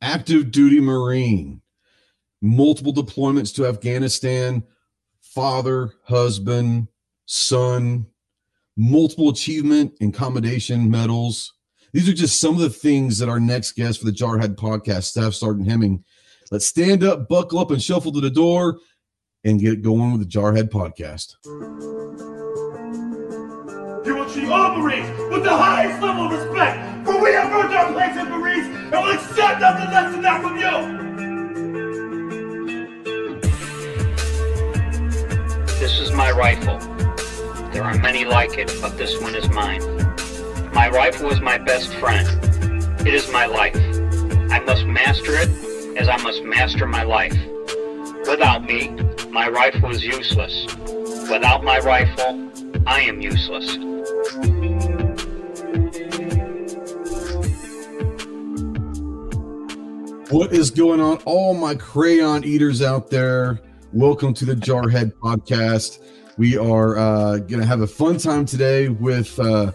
active duty Marine, multiple deployments to Afghanistan, father, husband, son, multiple achievement and commendation medals. These are just some of the things that our next guest for the Jarhead podcast, Staff Sergeant Hemming. Let's stand up, buckle up, and shuffle to the door and get going with the Jarhead podcast. You will treat all Marines with the highest level of respect, we have earned our place as Marines and will accept nothing less than that from you. This is my rifle. There are many like it, but this one is mine. My rifle is my best friend. It is my life. I must master it as I must master my life. Without me, my rifle is useless. Without my rifle, I am useless. What is going on, all my crayon eaters out there? Welcome to the Jarhead podcast. We are uh, going to have a fun time today with uh,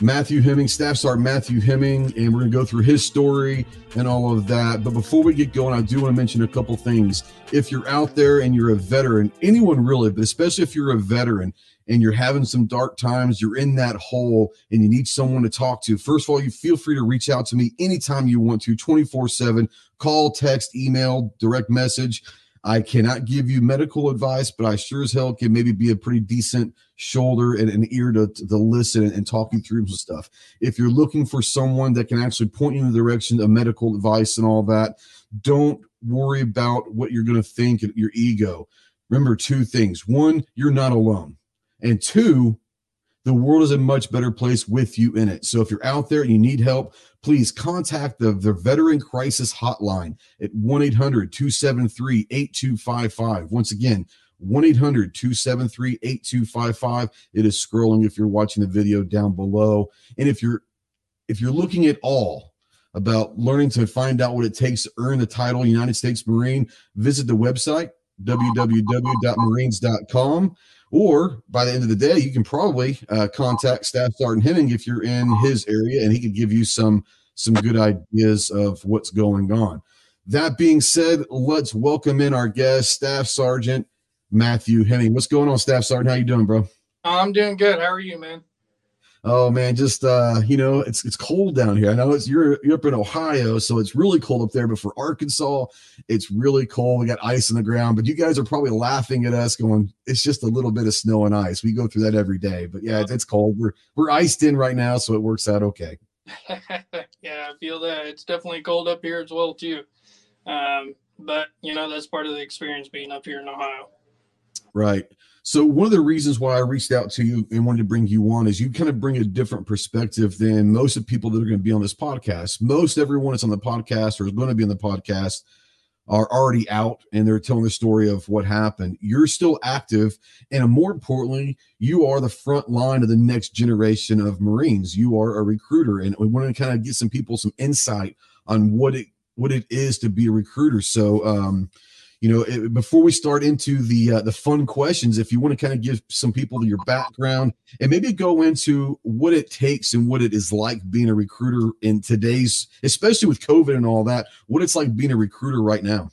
Matthew Hemming, Staff Sergeant Matthew Hemming, and we're going to go through his story and all of that. But before we get going, I do want to mention a couple things. If you're out there and you're a veteran, anyone really, but especially if you're a veteran and you're having some dark times, you're in that hole and you need someone to talk to, first of all, you feel free to reach out to me anytime you want to 24 7, call, text, email, direct message. I cannot give you medical advice, but I sure as hell can maybe be a pretty decent shoulder and an ear to, to listen and talk you through some stuff. If you're looking for someone that can actually point you in the direction of medical advice and all that, don't worry about what you're going to think and your ego. Remember two things. One, you're not alone. And two, the world is a much better place with you in it. So if you're out there and you need help, please contact the, the Veteran Crisis Hotline at 1 800 273 8255. Once again, 1 800 273 8255. It is scrolling if you're watching the video down below. And if you're if you're looking at all about learning to find out what it takes to earn the title United States Marine, visit the website www.marines.com or by the end of the day, you can probably uh, contact Staff Sergeant Hemming if you're in his area, and he could give you some some good ideas of what's going on. That being said, let's welcome in our guest, Staff Sergeant Matthew Hemming. What's going on, Staff Sergeant? How you doing, bro? I'm doing good. How are you, man? Oh man, just uh, you know, it's it's cold down here. I know it's you're you're up in Ohio, so it's really cold up there. But for Arkansas, it's really cold. We got ice on the ground, but you guys are probably laughing at us, going, "It's just a little bit of snow and ice." We go through that every day. But yeah, it's, it's cold. We're we're iced in right now, so it works out okay. yeah, I feel that it's definitely cold up here as well too. Um, but you know, that's part of the experience being up here in Ohio. Right. So one of the reasons why I reached out to you and wanted to bring you on is you kind of bring a different perspective than most of the people that are going to be on this podcast. Most everyone that's on the podcast or is going to be on the podcast are already out and they're telling the story of what happened. You're still active, and more importantly, you are the front line of the next generation of Marines. You are a recruiter, and we want to kind of get some people some insight on what it what it is to be a recruiter. So, um, you know before we start into the uh, the fun questions if you want to kind of give some people your background and maybe go into what it takes and what it is like being a recruiter in today's especially with covid and all that what it's like being a recruiter right now.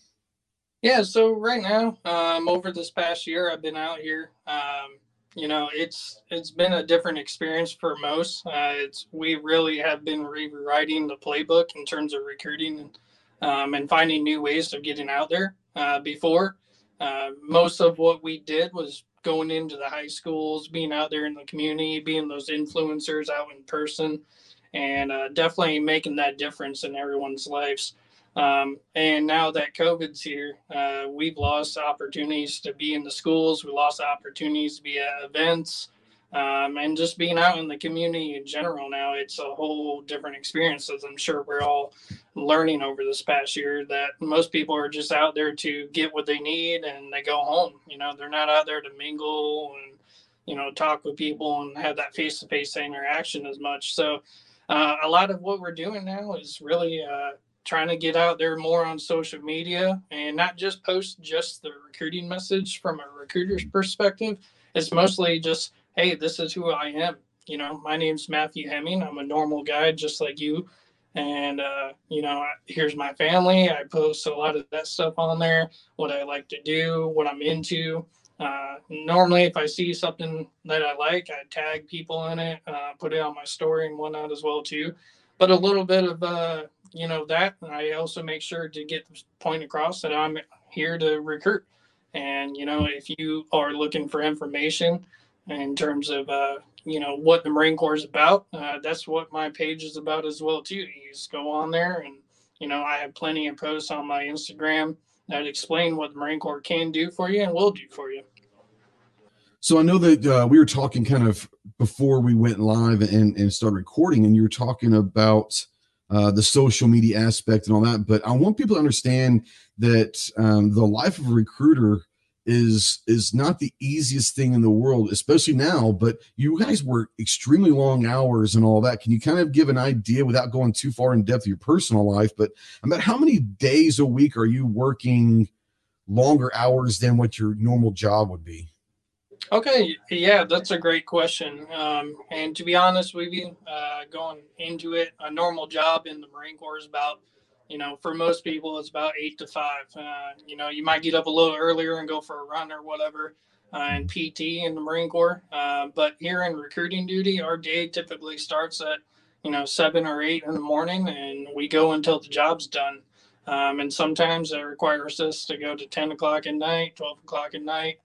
Yeah so right now um, over this past year i've been out here um, you know it's it's been a different experience for most. Uh, it's we really have been rewriting the playbook in terms of recruiting and um, and finding new ways of getting out there uh, before. Uh, most of what we did was going into the high schools, being out there in the community, being those influencers out in person, and uh, definitely making that difference in everyone's lives. Um, and now that COVID's here, uh, we've lost opportunities to be in the schools. We lost opportunities to be at events um, and just being out in the community in general now it's a whole different experience as i'm sure we're all learning over this past year that most people are just out there to get what they need and they go home you know they're not out there to mingle and you know talk with people and have that face-to-face interaction as much. So uh, a lot of what we're doing now is really uh, trying to get out there more on social media and not just post just the recruiting message from a recruiter's perspective. It's mostly just hey, this is who I am. You know, my name's Matthew Hemming. I'm a normal guy just like you. And, uh, you know, here's my family. I post a lot of that stuff on there, what I like to do, what I'm into. Uh, normally, if I see something that I like, I tag people in it, uh, put it on my story and whatnot as well too. But a little bit of uh, you know that I also make sure to get the point across that I'm here to recruit. And you know, if you are looking for information in terms of uh, you know what the Marine Corps is about, uh, that's what my page is about as well too. You just go on there, and you know I have plenty of posts on my Instagram that explain what the Marine Corps can do for you and will do for you. So I know that uh, we were talking kind of before we went live and, and started recording, and you were talking about uh, the social media aspect and all that. But I want people to understand that um, the life of a recruiter is is not the easiest thing in the world, especially now. But you guys work extremely long hours and all that. Can you kind of give an idea without going too far in depth of your personal life? But about how many days a week are you working longer hours than what your normal job would be? Okay, yeah, that's a great question. Um, and to be honest with you, uh, going into it, a normal job in the Marine Corps is about, you know, for most people, it's about eight to five. Uh, you know, you might get up a little earlier and go for a run or whatever uh, in PT in the Marine Corps. Uh, but here in recruiting duty, our day typically starts at, you know, seven or eight in the morning and we go until the job's done. Um, and sometimes it requires us to go to 10 o'clock at night, 12 o'clock at night.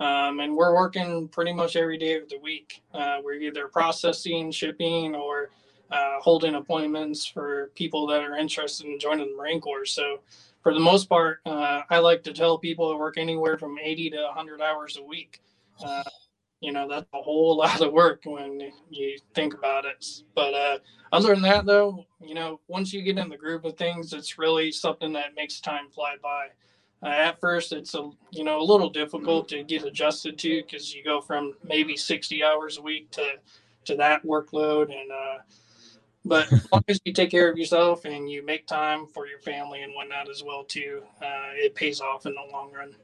Um, and we're working pretty much every day of the week. Uh, we're either processing, shipping, or uh, holding appointments for people that are interested in joining the Marine Corps. So, for the most part, uh, I like to tell people to work anywhere from 80 to 100 hours a week. Uh, you know, that's a whole lot of work when you think about it. But uh, other than that, though, you know, once you get in the groove of things, it's really something that makes time fly by. Uh, at first, it's a you know a little difficult to get adjusted to because you go from maybe 60 hours a week to to that workload and uh, but as long as you take care of yourself and you make time for your family and whatnot as well too, uh, it pays off in the long run.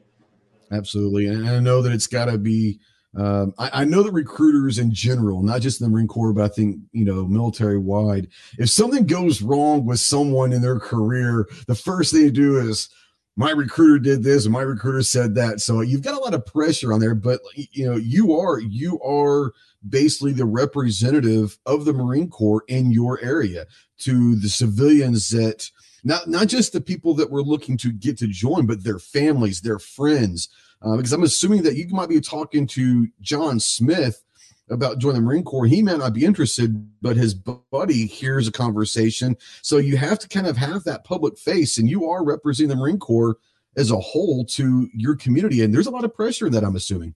Absolutely, and I know that it's got to be. Um, I, I, know that recruiters in general, not just in the Marine Corps, but I think you know military wide. If something goes wrong with someone in their career, the first thing they do is my recruiter did this and my recruiter said that. So you've got a lot of pressure on there but you know you are you are basically the representative of the marine corps in your area to the civilians that not not just the people that we're looking to get to join but their families their friends. Uh, because i'm assuming that you might be talking to john smith about joining the Marine Corps. He may not be interested, but his buddy hears a conversation. So you have to kind of have that public face, and you are representing the Marine Corps as a whole to your community. And there's a lot of pressure in that I'm assuming.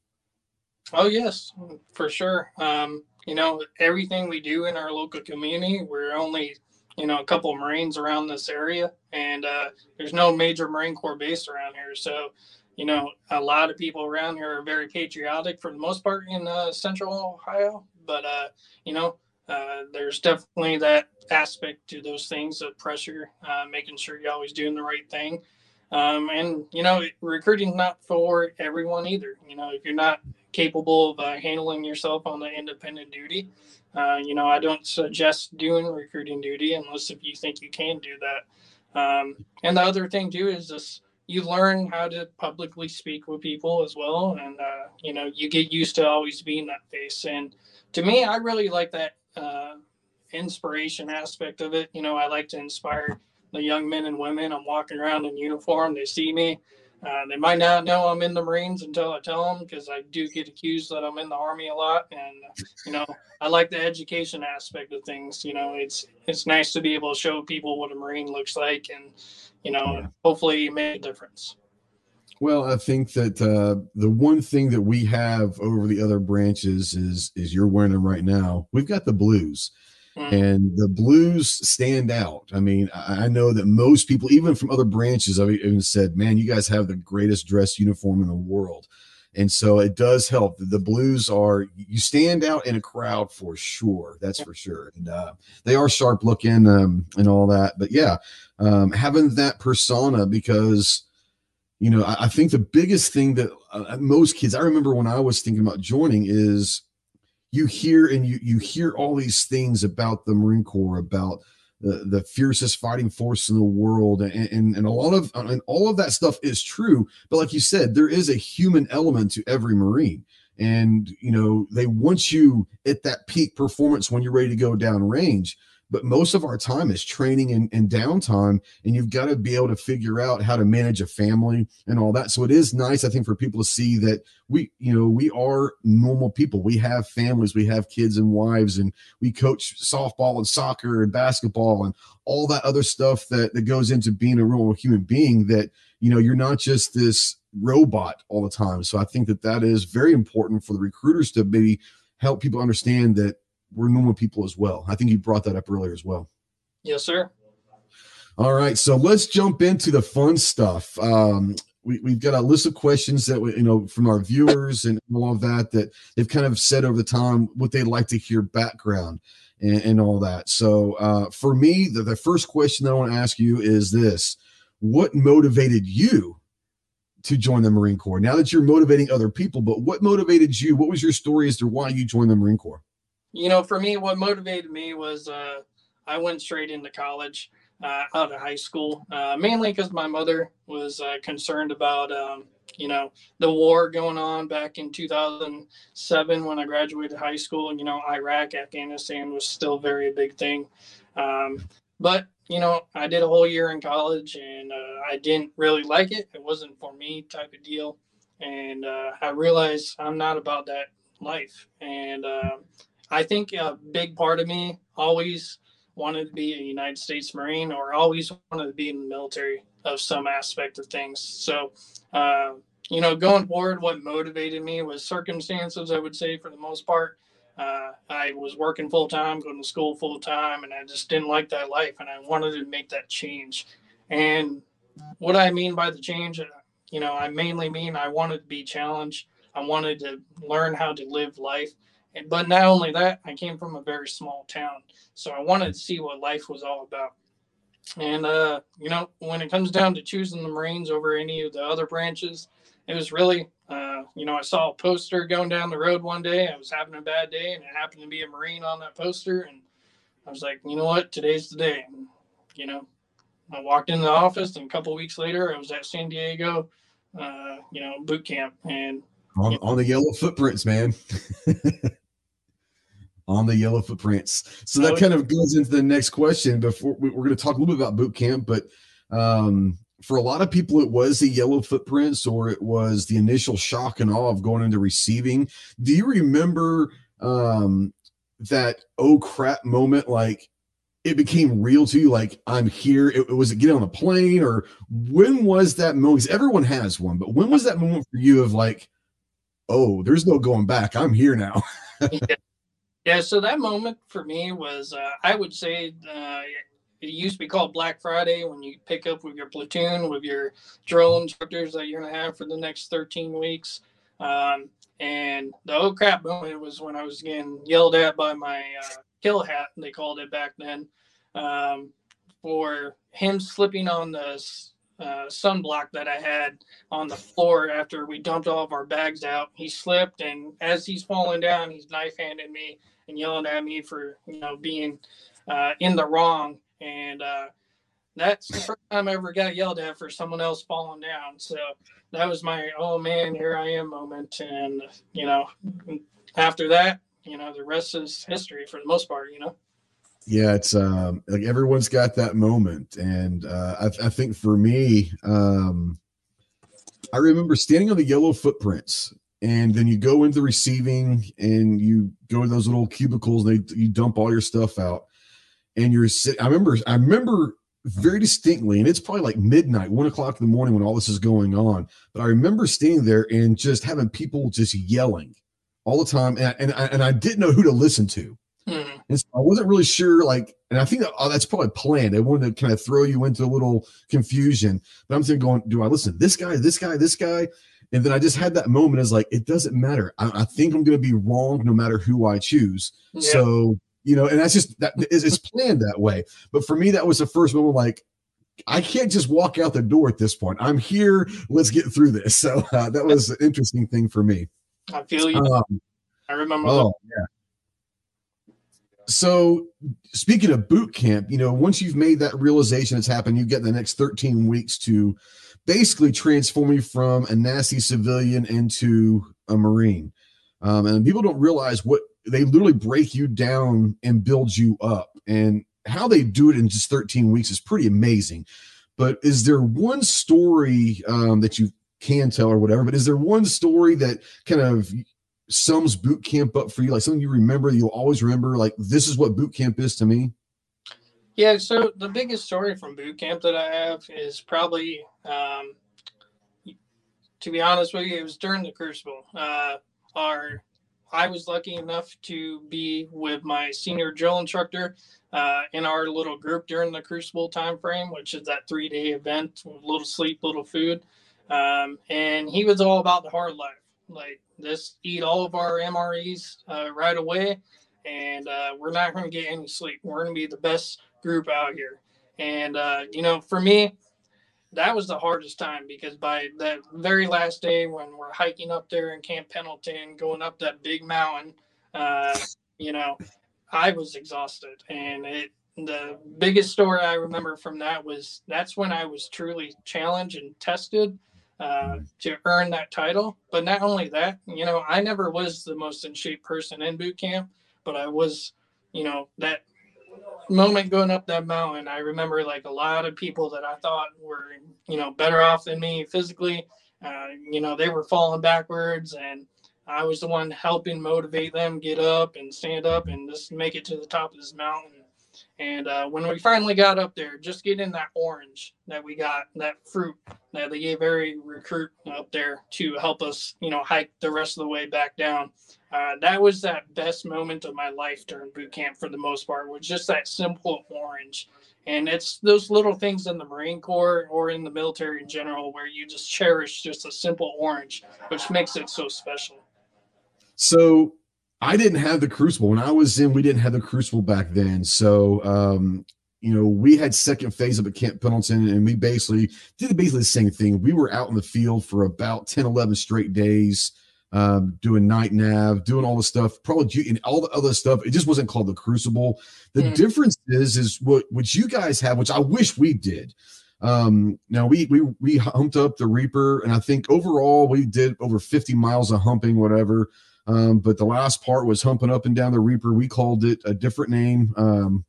Oh, yes, for sure. Um, you know, everything we do in our local community, we're only, you know, a couple Marines around this area, and uh, there's no major Marine Corps base around here. So, you know, a lot of people around here are very patriotic for the most part in uh, central Ohio, but, uh, you know, uh, there's definitely that aspect to those things of pressure, uh, making sure you're always doing the right thing. Um, and, you know, recruiting not for everyone either. You know, if you're not capable of uh, handling yourself on the independent duty, uh, you know, I don't suggest doing recruiting duty unless if you think you can do that. Um, and the other thing too is this you learn how to publicly speak with people as well and uh, you know you get used to always being that face. And to me i really like that uh, inspiration aspect of it. You know i like to inspire the young men and women. I'm walking around in uniform. They see me. Uh, they might not know i'm in the marines until i tell them because i do get accused that i'm in the army a lot. And you know i like the education aspect of things. You know it's it's nice to be able to show people what a marine looks like and you know, yeah. hopefully make a difference. Well, I think that uh, the one thing that we have over the other branches is is you're wearing them right now. We've got the blues, mm-hmm. and the blues stand out. I mean, I know that most people, even from other branches, I've even said, "Man, you guys have the greatest dress uniform in the world." And so it does help. The blues are you stand out in a crowd for sure. That's for sure. And uh, they are sharp looking um, and all that. But yeah, um, having that persona because you know I, I think the biggest thing that uh, most kids I remember when I was thinking about joining is you hear and you you hear all these things about the Marine Corps about the, the fiercest fighting force in the world. And, and, and a lot of and all of that stuff is true. But like you said there is a human element to every marine. And you know they want you at that peak performance when you're ready to go down range but most of our time is training and, and downtime and you've got to be able to figure out how to manage a family and all that. So it is nice i think for people to see that we you know we are normal people. We have families we have kids and wives and we coach softball and soccer and basketball and all that other stuff that that goes into being a real human being that you know you're not just this robot all the time. So i think that that is very important for the recruiters to maybe help people understand that we're normal people as well. I think you brought that up earlier as well. Yes, sir. All right, so let's jump into the fun stuff. Um, we, we've got a list of questions that we, you know from our viewers and all of that that they've kind of said over the time what they'd like to hear background and, and all that. So uh, for me, the, the first question that I want to ask you is this: What motivated you to join the Marine Corps? Now that you're motivating other people, but what motivated you? What was your story as to why you joined the Marine Corps? You know, for me, what motivated me was uh, I went straight into college uh, out of high school, uh, mainly because my mother was uh, concerned about, um, you know, the war going on back in 2007 when I graduated high school. You know, Iraq, Afghanistan was still very big thing. Um, but, you know, I did a whole year in college and uh, I didn't really like it. It wasn't for me type of deal. And uh, I realized I'm not about that life. And, I think a big part of me always wanted to be a United States Marine or always wanted to be in the military of some aspect of things. So, uh, you know, going forward, what motivated me was circumstances, I would say, for the most part. Uh, I was working full time, going to school full time, and I just didn't like that life. And I wanted to make that change. And what I mean by the change, uh, you know, I mainly mean I wanted to be challenged. I wanted to learn how to live life but not only that, I came from a very small town, so I wanted to see what life was all about. And uh, you know, when it comes down to choosing the Marines over any of the other branches, it was really, uh, you know, I saw a poster going down the road one day. I was having a bad day, and it happened to be a Marine on that poster, and I was like, you know what, today's the day. And, you know, I walked in the office, and a couple weeks later, I was at San Diego, uh, you know, boot camp, and on, on the yellow footprints, man. on the yellow footprints. So that kind of goes into the next question. Before we, are going to talk a little bit about boot camp, but um, for a lot of people, it was the yellow footprints or it was the initial shock and awe of going into receiving. Do you remember um, that oh crap moment? Like it became real to you, like I'm here. It, was it getting on a plane or when was that moment? Everyone has one, but when was that moment for you of like, oh, there's no going back. I'm here now. yeah. So that moment for me was, uh, I would say, uh, it used to be called Black Friday when you pick up with your platoon, with your drill instructors that you're going to have for the next 13 weeks. Um, and the oh crap moment was when I was getting yelled at by my uh, kill hat, they called it back then, um, for him slipping on the uh, sunblock that I had on the floor after we dumped all of our bags out. He slipped, and as he's falling down, he's knife handed me and yelling at me for you know being uh, in the wrong. And uh, that's the first time I ever got yelled at for someone else falling down. So that was my oh man, here I am moment. And you know, after that, you know, the rest is history for the most part. You know. Yeah, it's um like everyone's got that moment, and uh, I, I think for me, um, I remember standing on the yellow footprints and then you go into receiving and you go to those little cubicles and they you dump all your stuff out and you're sitting i remember i remember very distinctly and it's probably like midnight one o'clock in the morning when all this is going on but i remember standing there and just having people just yelling all the time and, and, and i didn't know who to listen to. Mm-hmm. and so i wasn't really sure like and i think that, oh, that's probably planned. They wanted to kind of throw you into a little confusion but i'm thinking going do i listen to this guy this guy this guy and then I just had that moment as like, it doesn't matter. I, I think I'm going to be wrong no matter who I choose. Yeah. So, you know, and that's just that it's planned that way. But for me, that was the first moment like, I can't just walk out the door at this point. I'm here. Let's get through this. So uh, that was an interesting thing for me. I feel you. Um, I remember. Oh, yeah. So, speaking of boot camp, you know, once you've made that realization it's happened, you get the next 13 weeks to basically transform you from a nasty civilian into a Marine. Um, and people don't realize what they literally break you down and build you up. And how they do it in just 13 weeks is pretty amazing. But is there one story um, that you can tell or whatever? But is there one story that kind of sums boot camp up for you? Like something you remember, you'll always remember, like this is what boot camp is to me? Yeah, so the biggest story from boot camp that I have is probably, um, to be honest with you, it was during the Crucible. Uh, our I was lucky enough to be with my senior drill instructor uh, in our little group during the Crucible time frame, which is that three day event, little sleep, little food, um, and he was all about the hard life, like this eat all of our MREs uh, right away, and uh, we're not going to get any sleep. We're going to be the best group out here, and uh, you know, for me, that was the hardest time because by that very last day when we're hiking up there in Camp Pendleton, going up that big mountain, uh, you know, I was exhausted. And it the biggest story I remember from that was that's when I was truly challenged and tested uh, to earn that title. But not only that, you know, I never was the most in shape person in boot camp, but I was, you know, that moment going up that mountain, I remember like a lot of people that I thought were, you know, better off than me physically. Uh, you know, they were falling backwards, and I was the one helping motivate them get up and stand up and just make it to the top of this mountain. And uh, when we finally got up there, just getting that orange that we got, that fruit that they gave every recruit up there to help us, you know, hike the rest of the way back down. Uh, that was that best moment of my life during boot camp for the most part, was just that simple orange. And it's those little things in the Marine Corps or in the military in general where you just cherish just a simple orange, which makes it so special. So I didn't have the Crucible when I was in. We didn't have the Crucible back then. So um, you know, we had second phase up at Camp Pendleton, and we basically did basically the same thing. We were out in the field for about 10, 11 straight days um, doing night nav, doing all the stuff, probably and all the other stuff. It just wasn't called the Crucible. The difference is, is what what you guys have, which I wish we did. Um, now we we we humped up the Reaper, and I think overall we did over 50 miles of humping, whatever. Um, but the last part was humping up and down the Reaper. We called it a different name. Um,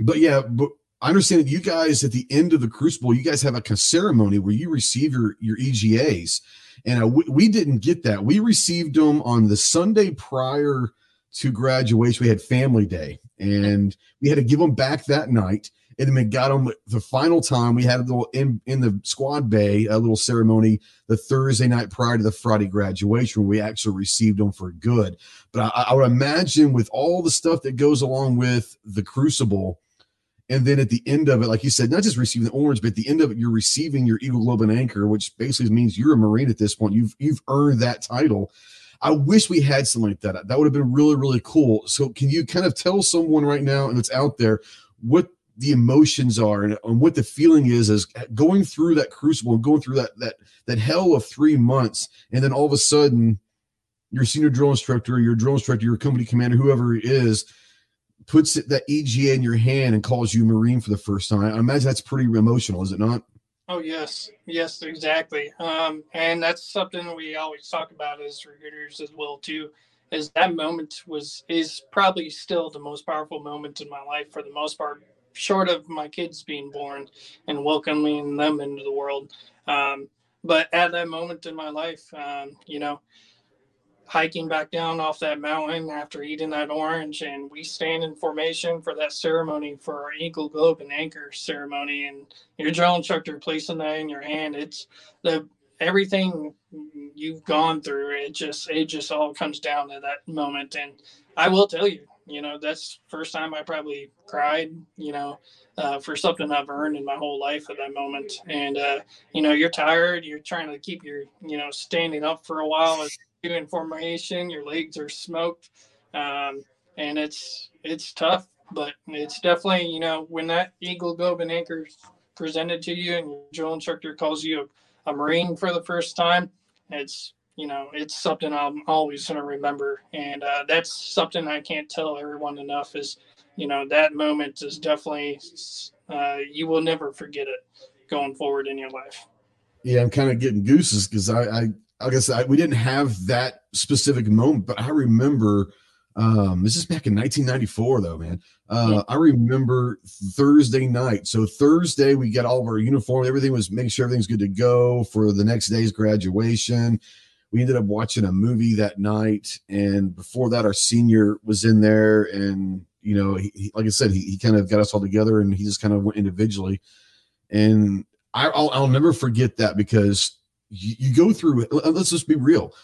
but yeah, but I understand that you guys at the end of the Crucible, you guys have a ceremony where you receive your your EGAs and uh, we, we, didn't get that. We received them on the Sunday prior to graduation. We had family day, and we had to give them back that night. And then got them the final time. We had a little in in the squad bay, a little ceremony the Thursday night prior to the Friday graduation. We actually received them for good. But I, I would imagine with all the stuff that goes along with the Crucible and then at the end of it, like you said, not just receiving the orange, but at the end of it, you're receiving your Eagle Globe and Anchor, which basically means you're a Marine at this point. You've you've earned that title. I wish we had something like that. That would have been really, really cool. So can you kind of tell someone right now and it's out there what the emotions are and, and what the feeling is as going through that crucible and going through that that that hell of three months, and then all of a sudden your senior drill instructor, your drill instructor, your company commander, whoever it is, puts that EGA in your hand and calls you Marine for the first time. I imagine that's pretty emotional, is it not? Oh yes, yes, exactly. Um, and that's something we always talk about as recruiters as well too. Is that moment was is probably still the most powerful moment in my life for the most part, short of my kids being born and welcoming them into the world. Um, but at that moment in my life, um, you know, hiking back down off that mountain after eating that orange and we stand in formation for that ceremony for our eagle globe and anchor ceremony and your drill instructor placing that in your hand it's the everything you've gone through it just it just all comes down to that moment and i will tell you you know that's first time i probably cried you know uh, for something i've earned in my whole life at that moment and uh, you know you're tired you're trying to keep your you know standing up for a while as doing formation, your legs are smoked, um, and it's it's tough. But it's definitely you know when that Eagle Globe and Anchor presented to you, and your drill instructor calls you a, a Marine for the first time, it's you know it's something I'm always going to remember, and uh, that's something I can't tell everyone enough is you know that moment is definitely uh, you will never forget it going forward in your life. Yeah, I'm kind of getting gooses because I, I, I guess I, we didn't have that specific moment, but I remember. Um, this is back in 1994, though, man. Uh. I remember Thursday night. So Thursday, we got all of our uniform. Everything was making sure everything's good to go for the next day's graduation. We ended up watching a movie that night, and before that, our senior was in there, and you know, he, he, like I said, he, he kind of got us all together, and he just kind of went individually. And I, will I'll never forget that because you, you go through. It let's just be real.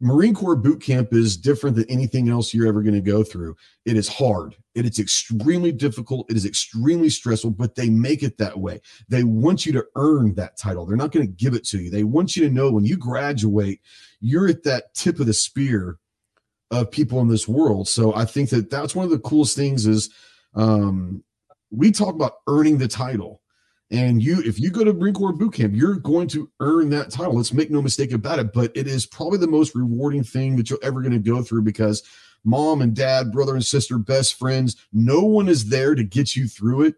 Marine Corps boot camp is different than anything else you're ever going to go through. It is hard. It is extremely difficult. It is extremely stressful, but they make it that way. They want you to earn that title. They're not going to give it to you. They want you to know when you graduate, you're at that tip of the spear of people in this world. So I think that that's one of the coolest things is um, we talk about earning the title. And you, if you go to Marine Corps boot camp, you're going to earn that title. Let's make no mistake about it. But it is probably the most rewarding thing that you're ever going to go through because mom and dad, brother and sister, best friends, no one is there to get you through it.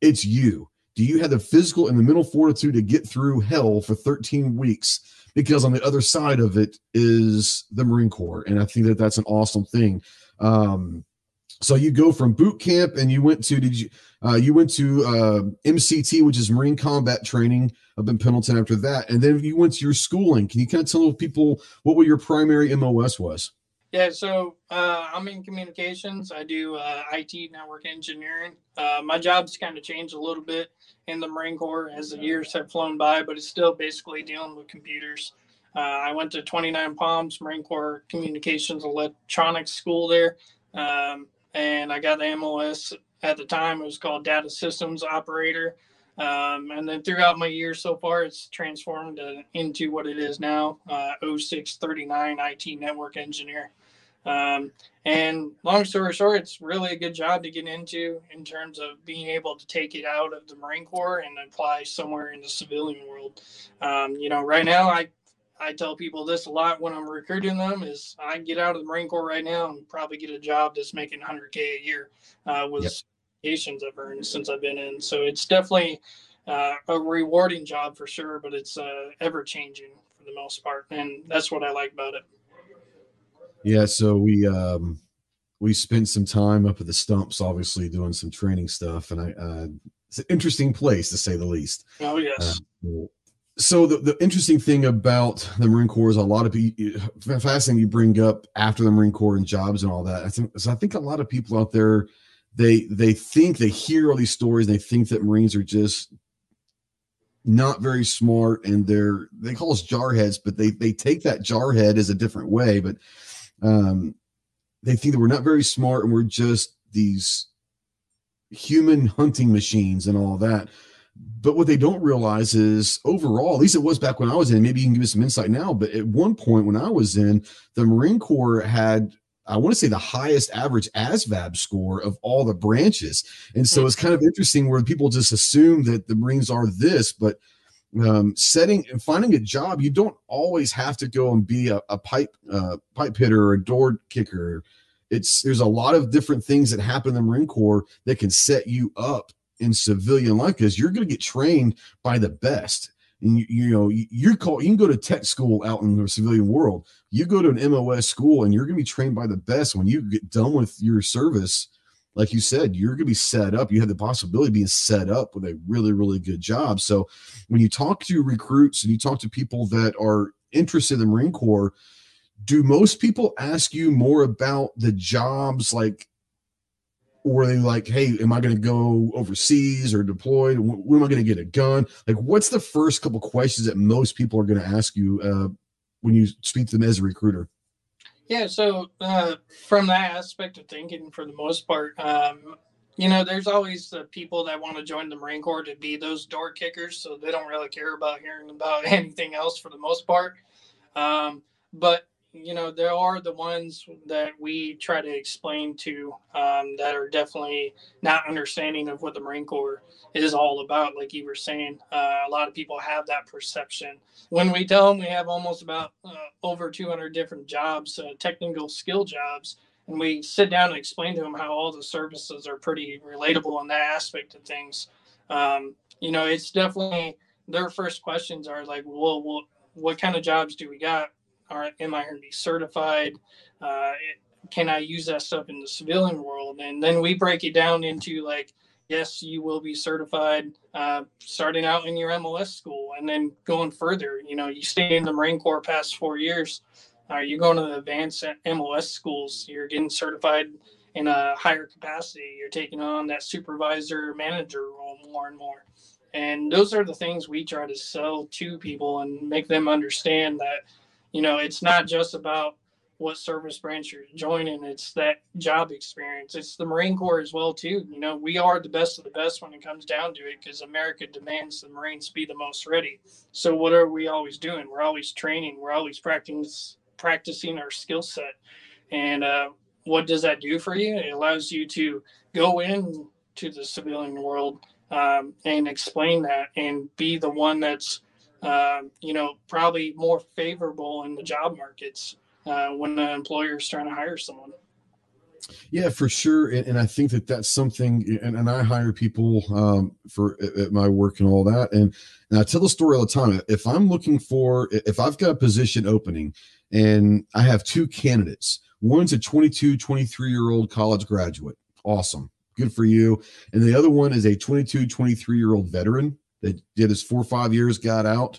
It's you. Do you have the physical and the mental fortitude to get through hell for 13 weeks? Because on the other side of it is the Marine Corps. And I think that that's an awesome thing. Um, so you go from boot camp and you went to did you uh, you went to uh, MCT, which is Marine Combat Training up in Pendleton. After that, and then you went to your schooling. Can you kind of tell people what your primary MOS was? Yeah, so uh, I'm in communications. I do uh, IT network engineering. Uh, my job's kind of changed a little bit in the Marine Corps as the years have flown by, but it's still basically dealing with computers. Uh, I went to 29 Palms Marine Corps Communications Electronics School there. Um, and I got the MOS at the time. It was called Data Systems Operator. Um, and then throughout my years so far, it's transformed uh, into what it is now uh, 0639 IT Network Engineer. Um, and long story short, it's really a good job to get into in terms of being able to take it out of the Marine Corps and apply somewhere in the civilian world. Um, you know, right now, I I tell people this a lot when I'm recruiting them is I get out of the Marine Corps right now and probably get a job that's making 100k a year uh, with yep. I've earned since I've been in. So it's definitely uh, a rewarding job for sure, but it's uh, ever changing for the most part, and that's what I like about it. Yeah, so we um, we spent some time up at the stumps, obviously doing some training stuff, and I uh, it's an interesting place to say the least. Oh yes. So the, the interesting thing about the Marine Corps is a lot of people fascinating you bring up after the Marine Corps and jobs and all that. I think so I think a lot of people out there they they think they hear all these stories, they think that Marines are just not very smart and they're they call us jarheads, but they they take that jarhead as a different way, but um they think that we're not very smart and we're just these human hunting machines and all that. But what they don't realize is overall, at least it was back when I was in, maybe you can give us some insight now, but at one point when I was in, the Marine Corps had I want to say the highest average ASVAB score of all the branches. And so it's kind of interesting where people just assume that the Marines are this, but um, setting and finding a job, you don't always have to go and be a, a pipe uh, pipe hitter or a door kicker. It's there's a lot of different things that happen in the Marine Corps that can set you up in civilian life because you're going to get trained by the best. And you, you know, you're called, you can go to tech school out in the civilian world. You go to an MOS school and you're going to be trained by the best. When you get done with your service, like you said, you're going to be set up. You have the possibility of being set up with a really, really good job. So when you talk to recruits and you talk to people that are interested in the Marine Corps, do most people ask you more about the jobs like or are they like, hey, am I going to go overseas or deployed? When am I going to get a gun? Like, what's the first couple questions that most people are going to ask you uh, when you speak to them as a recruiter? Yeah, so uh, from that aspect of thinking, for the most part, um, you know, there's always the people that want to join the Marine Corps to be those door kickers, so they don't really care about hearing about anything else for the most part. Um, but you know, there are the ones that we try to explain to um, that are definitely not understanding of what the Marine Corps is all about. Like you were saying, uh, a lot of people have that perception. When we tell them we have almost about uh, over 200 different jobs, uh, technical skill jobs, and we sit down and explain to them how all the services are pretty relatable in that aspect of things. Um, you know, it's definitely their first questions are like, well, well what kind of jobs do we got? Are am I going to be certified? Uh, can I use that stuff in the civilian world? And then we break it down into like, yes, you will be certified uh, starting out in your MOS school and then going further. You know, you stay in the Marine Corps past four years. Are uh, you going to the advanced MOS schools? You're getting certified in a higher capacity. You're taking on that supervisor manager role more and more. And those are the things we try to sell to people and make them understand that, you know, it's not just about what service branch you're joining. It's that job experience. It's the Marine Corps as well too. You know, we are the best of the best when it comes down to it because America demands the Marines be the most ready. So what are we always doing? We're always training. We're always practicing practicing our skill set. And uh, what does that do for you? It allows you to go in to the civilian world um, and explain that and be the one that's uh, you know probably more favorable in the job markets uh, when the employer is trying to hire someone. Yeah, for sure, and, and, I think that that's something. And, and I hire people um, for at, at my work and all that, and and I tell the story all the time. If I'm looking for, if I've got a position opening, and I have two candidates, one's a 22, 23 year old college graduate, awesome, good for you, and the other one is a 22, 23 year old veteran that did his four or five years, got out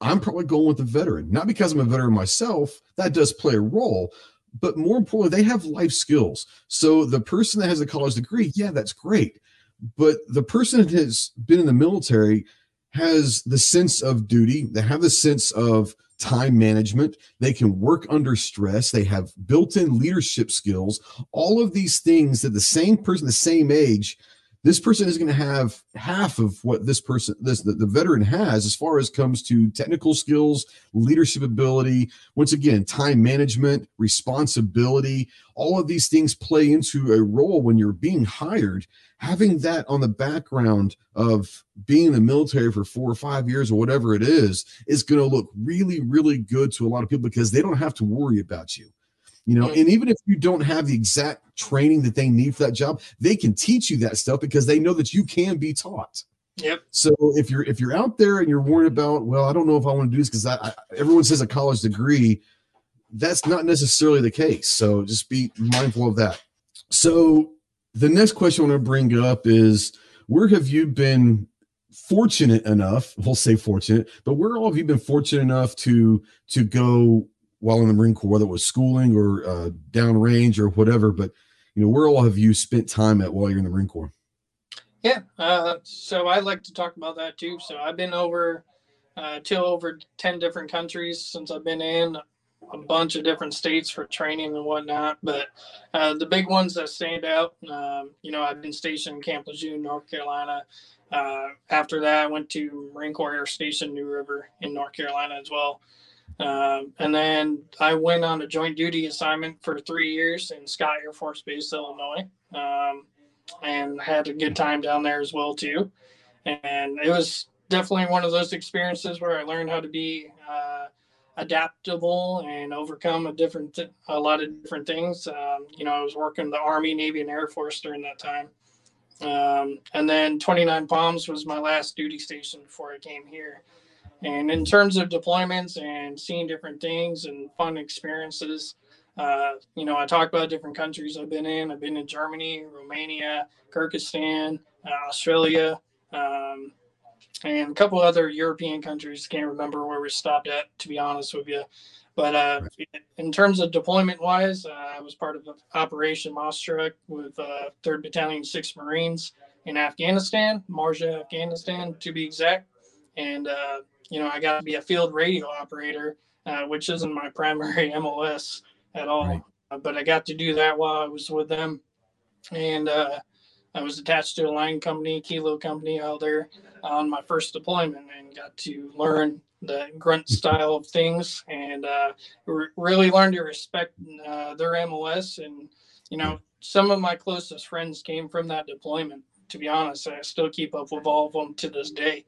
I'm probably going with the veteran, not because I'm a veteran myself. That does play a role, but more importantly, they have life skills. So the person that has a college degree, yeah, that's great. But the person that has been in the military has the sense of duty, they have the sense of time management, they can work under stress, they have built in leadership skills, all of these things that the same person, the same age, this person is going to have half of what this person this the, the, veteran has as far as comes to technical skills leadership ability once again time management responsibility. All of these things play into a role when you're being hired. Having that on the background of being in the military for four or five years or whatever it is is going to look really really good to a lot of people because they don't have to worry about you you know and even if you don't have the exact training that they need for that job they can teach you that stuff because they know that you can be taught. Yep. So if you're if you're out there and you're worried about well i don't know if i want to do this because I, I, everyone says a college degree that's not necessarily the case. So just be mindful of that. So the next question i want to bring up is where have you been fortunate enough? We'll say fortunate but where all have you been fortunate enough to to go while in the Marine Corps, whether it was schooling or uh, downrange or whatever. But you know, where all have you spent time at while you're in the Marine Corps? Yeah, uh, so I like to talk about that too. So I've been over uh, to over ten different countries since I've been in a bunch of different states for training and whatnot. But uh, the big ones that stand out, um, you know, I've been stationed in Camp Lejeune, North Carolina. Uh, after that, I went to Marine Corps Air Station New River in North Carolina as well. Um, and then I went on a joint duty assignment for three years in Scott Air Force Base, Illinois, um, and had a good time down there as well too. And it was definitely one of those experiences where I learned how to be uh, adaptable and overcome a different, a lot of different things. Um, you know, I was working the Army, Navy, and Air Force during that time. Um, and then 29 Palms was my last duty station before I came here. And in terms of deployments and seeing different things and fun experiences, uh, you know, I talk about different countries I've been in. I've been in Germany, Romania, Kyrgyzstan, uh, Australia, um, and a couple other European countries. Can't remember where we stopped at, to be honest with you. But uh, in terms of deployment wise, uh, I was part of Operation Moshtarak with uh, 3rd Battalion, 6th Marines in Afghanistan, Marja, Afghanistan, to be exact. And uh, you know, I got to be a field radio operator, uh, which isn't my primary MOS at all. Right. Uh, but I got to do that while I was with them. And uh, I was attached to a line company, Kilo Company out there on my first deployment and got to learn the grunt style of things and uh, re- really learned to respect uh, their MOS. And, you know, some of my closest friends came from that deployment. To be honest, I still keep up with all of them to this day.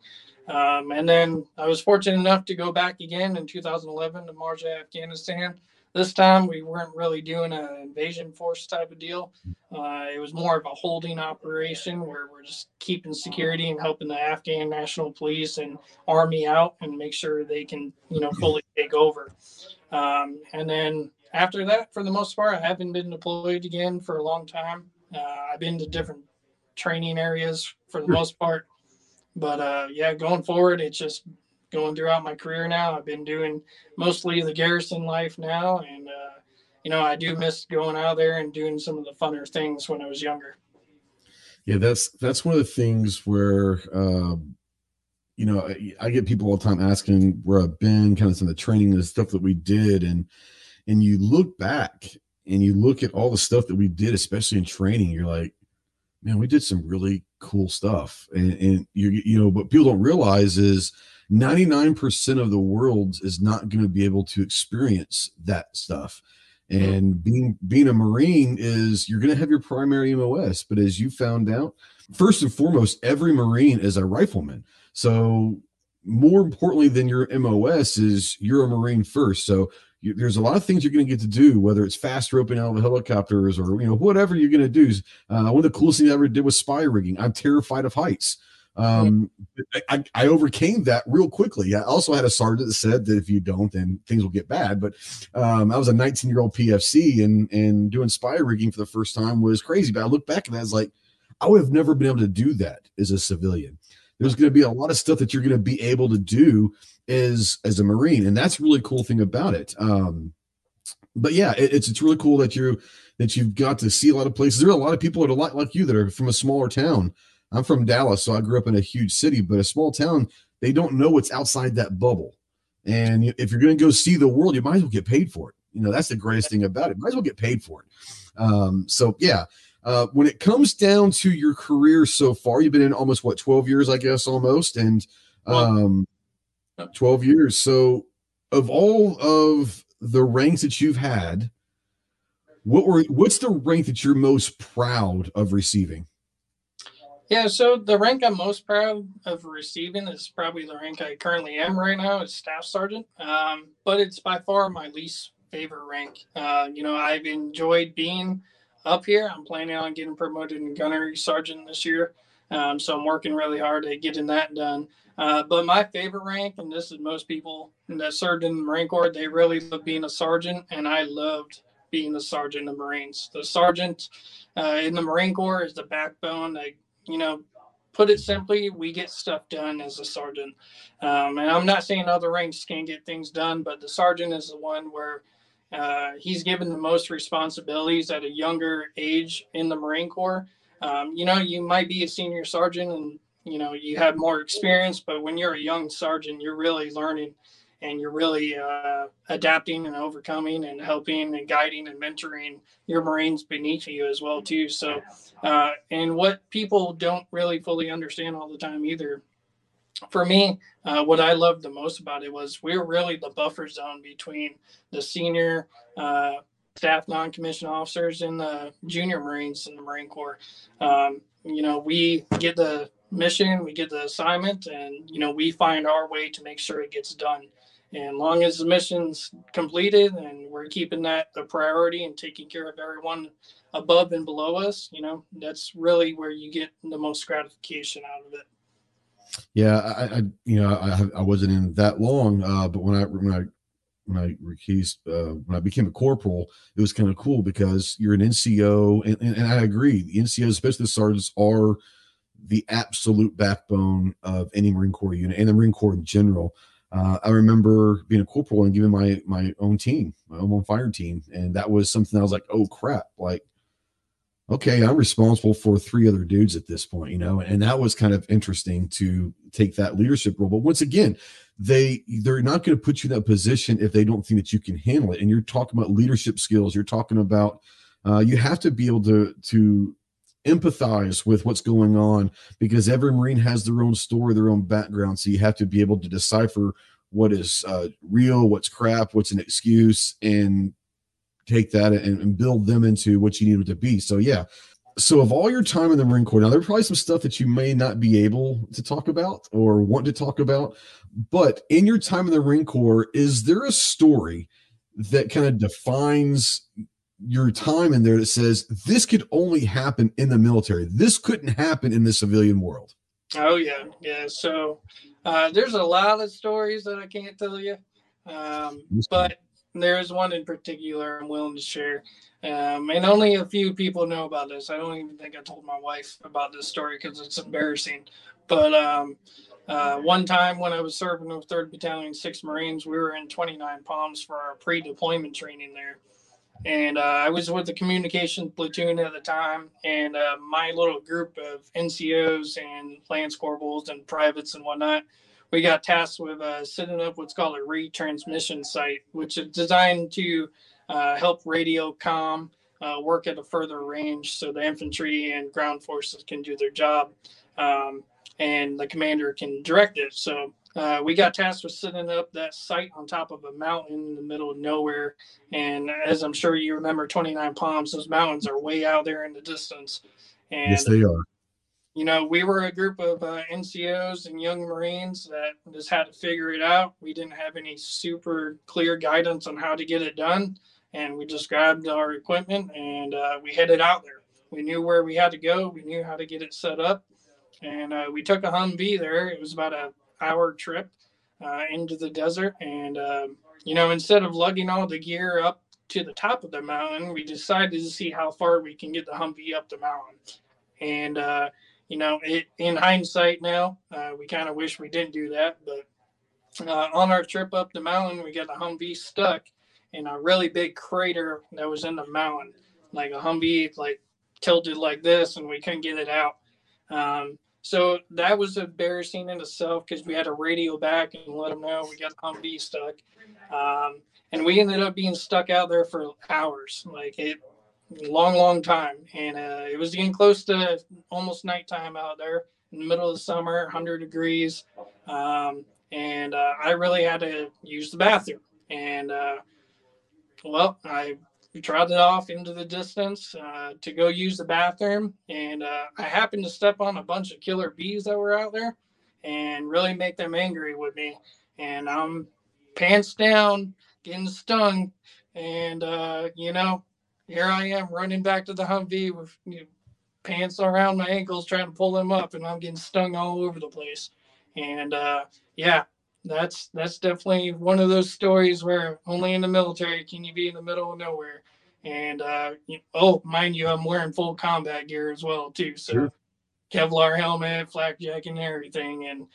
Um, and then I was fortunate enough to go back again in 2011 to Marja, Afghanistan, this time we weren't really doing an invasion force type of deal. Uh, it was more of a holding operation where we're just keeping security and helping the Afghan National Police and Army out and make sure they can, you know, fully take over. Um, and then after that, for the most part, I haven't been deployed again for a long time. Uh, I've been to different training areas for the most part. But uh, yeah, going forward, it's just going throughout my career now. I've been doing mostly the garrison life now, and uh, you know I do miss going out there and doing some of the funner things when I was younger. Yeah, that's that's one of the things where uh, you know I, I, get people all the time asking where I've been, kind of some of the training and stuff that we did, and and you look back and you look at all the stuff that we did, especially in training, you're like, man, we did some really cool stuff, and, and you you know what people don't realize is 99% of the world is not going to be able to experience that stuff. And being being a Marine is you're going to have your primary MOS, but as you found out, first and foremost, every Marine is a rifleman. So more importantly than your MOS is you're a Marine first. So you, there's a lot of things you're going to get to do, whether it's fast roping out of helicopters or you know whatever you're going to do. Uh, one of the coolest things I ever did was SPIE rigging. I'm terrified of heights. Um, I, I, overcame that real quickly. I also had a sergeant that said that if you don't, then things will get bad. But um, I was a 19 year old PFC and and doing SPIE rigging for the first time was crazy. But I look back and I was like, I would have never been able to do that as a civilian. There's going to be a lot of stuff that you're going to be able to do as as a Marine, and that's really cool thing about it. Um, but yeah, it, it's it's really cool that you that you've got to see a lot of places. There are a lot of people that are like like you that are from a smaller town I'm from Dallas, so I grew up in a huge city, but a small town, they don't know what's outside that bubble. And if you're going to go see the world, you might as well get paid for it. You know, that's the greatest thing about it. Might as well get paid for it. Um, so yeah, uh, when it comes down to your career so far, you've been in almost what 12 years, I guess, almost, and um, 12 years. So of all of the ranks that you've had, what were what's the rank that you're most proud of receiving? Yeah, so the rank I'm most proud of receiving is probably the rank I currently am right now is staff sergeant. Um, but it's by far my least favorite rank. Uh, you know, I've enjoyed being up here. I'm planning on getting promoted to gunnery sergeant this year. Um, so I'm working really hard at getting that done. Uh, but my favorite rank, and this is most people that served in the Marine Corps, they really love being a sergeant, and I loved being a sergeant the Marines. The sergeant uh, in the Marine Corps is the backbone that you know, put it simply, we get stuff done as a sergeant. Um, and I'm not saying other ranks can't get things done, but the sergeant is the one where uh, he's given the most responsibilities at a younger age in the Marine Corps. Um, you know, you might be a senior sergeant and you know you have more experience, but when you're a young sergeant, you're really learning and you're really uh, adapting and overcoming and helping and guiding and mentoring your marines beneath you as well too so uh, and what people don't really fully understand all the time either for me uh, what i loved the most about it was we are really the buffer zone between the senior uh, staff non-commissioned officers and the junior marines in the marine corps um, you know we get the mission we get the assignment and you know we find our way to make sure it gets done and long as the mission's completed and we're keeping that a priority and taking care of everyone above and below us, you know, that's really where you get the most gratification out of it. Yeah, I, I you know, I, I wasn't in that long, uh, but when I when I when I recused, uh, when I became a corporal, it was kind of cool because you're an NCO, and, and, and I agree, the NCOs, especially the sergeants, are the absolute backbone of any Marine Corps unit and the Marine Corps in general. Uh, I remember being a corporal and giving my my own team, my own fire team, and that was something I was like, oh crap, like okay, I'm responsible for three other dudes at this point, you know, and that was kind of interesting to take that leadership role. But once again, they they're not going to put you in that position if they don't think that you can handle it. And you're talking about leadership skills. You're talking about uh, you have to be able to to empathize with what's going on because every Marine has their own story, their own background. So you have to be able to decipher what is uh, real, what's crap, what's an excuse, and take that and, and, build them into what you need them to be. So yeah. So of all your time in the Marine Corps, now there's probably some stuff that you may not be able to talk about or want to talk about, but in your time in the Marine Corps, is there a story that kind of defines your time in there that says this could only happen in the military. This couldn't happen in the civilian world. Oh yeah, yeah. So uh, there's a lot of stories that I can't tell you, um, but there's one in particular I'm willing to share. Um, and only a few people know about this. I don't even think I told my wife about this story because it's embarrassing. But um, uh, one time when I was serving with 3rd Battalion, 6th Marines, we were in 29 Palms for our pre deployment training there. And uh, I was with the communication platoon at the time, and uh, my little group of NCOs and Lance Corporals and privates and whatnot, we got tasked with uh, setting up what's called a retransmission site, which is designed to uh, help radio com uh, work at a further range so the infantry and ground forces can do their job um, and the commander can direct it. So uh, we got tasked with setting up that site on top of a mountain in the middle of nowhere. And as I'm sure you remember, 29 Palms, those mountains are way out there in the distance. And, yes, they are. You know, we were a group of uh, NCOs and young Marines that just had to figure it out. We didn't have any super clear guidance on how to get it done. And we just grabbed our equipment and uh, we headed out there. We knew where we had to go, we knew how to get it set up. And uh, we took a Humvee there. It was about a hour trip uh, into the desert. And, um, you know, instead of lugging all the gear up to the top of the mountain, we decided to see how far we can get the Humvee up the mountain. And, uh, you know, it, in hindsight now, uh, we kind of wish we didn't do that. But uh, on our trip up the mountain, we got the Humvee stuck in a really big crater that was in the mountain. Like a Humvee, like tilted like this, and we couldn't get it out. Um, so that was embarrassing in itself because we had to radio back and let them know we got the Humvee stuck. Um, and we ended up being stuck out there for hours, like it, long, long time. And uh, it was getting close to almost nighttime out there in the middle of the summer, 100 degrees. Um, and uh, I really had to use the bathroom. And uh, well, I trotted off into the distance uh, to go use the bathroom. And uh, I happened to step on a bunch of killer bees that were out there and really make them angry with me. And I'm pants down, getting stung. And, uh, you know, here I am running back to the Humvee with you know, pants around my ankles, trying to pull them up, and I'm getting stung all over the place. And uh, yeah, that's that's definitely one of those stories where only in the military can you be in the middle of nowhere. And uh, oh, mind you, I'm wearing full combat gear as well too. So sure. Kevlar helmet, flak jacket, and everything. And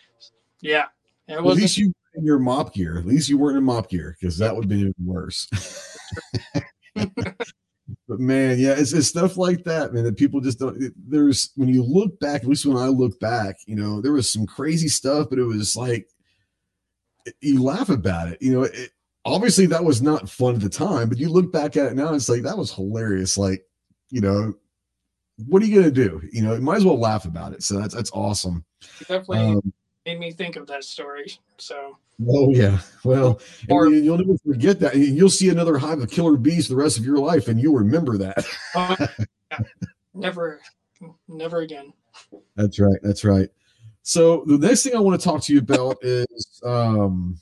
yeah, it was. At least you in your MOPP gear. At least you weren't in MOPP gear because that would be even worse. but man, yeah, it's, it's stuff like that, man, that people just don't. It, there's when you look back, at least when I look back, you know, there was some crazy stuff, but it was like you laugh about it. You know, it, obviously that was not fun at the time, but you look back at it now, it's like that was hilarious. Like, you know, what are you gonna do? You know, you might as well laugh about it. So that's that's awesome. definitely um, made me think of that story. So. Oh yeah, well, or, you'll never forget that. You'll see another hive of killer bees the rest of your life, and you'll remember that. uh, yeah. Never, never again. That's right. That's right. So the next thing I want to talk to you about is um,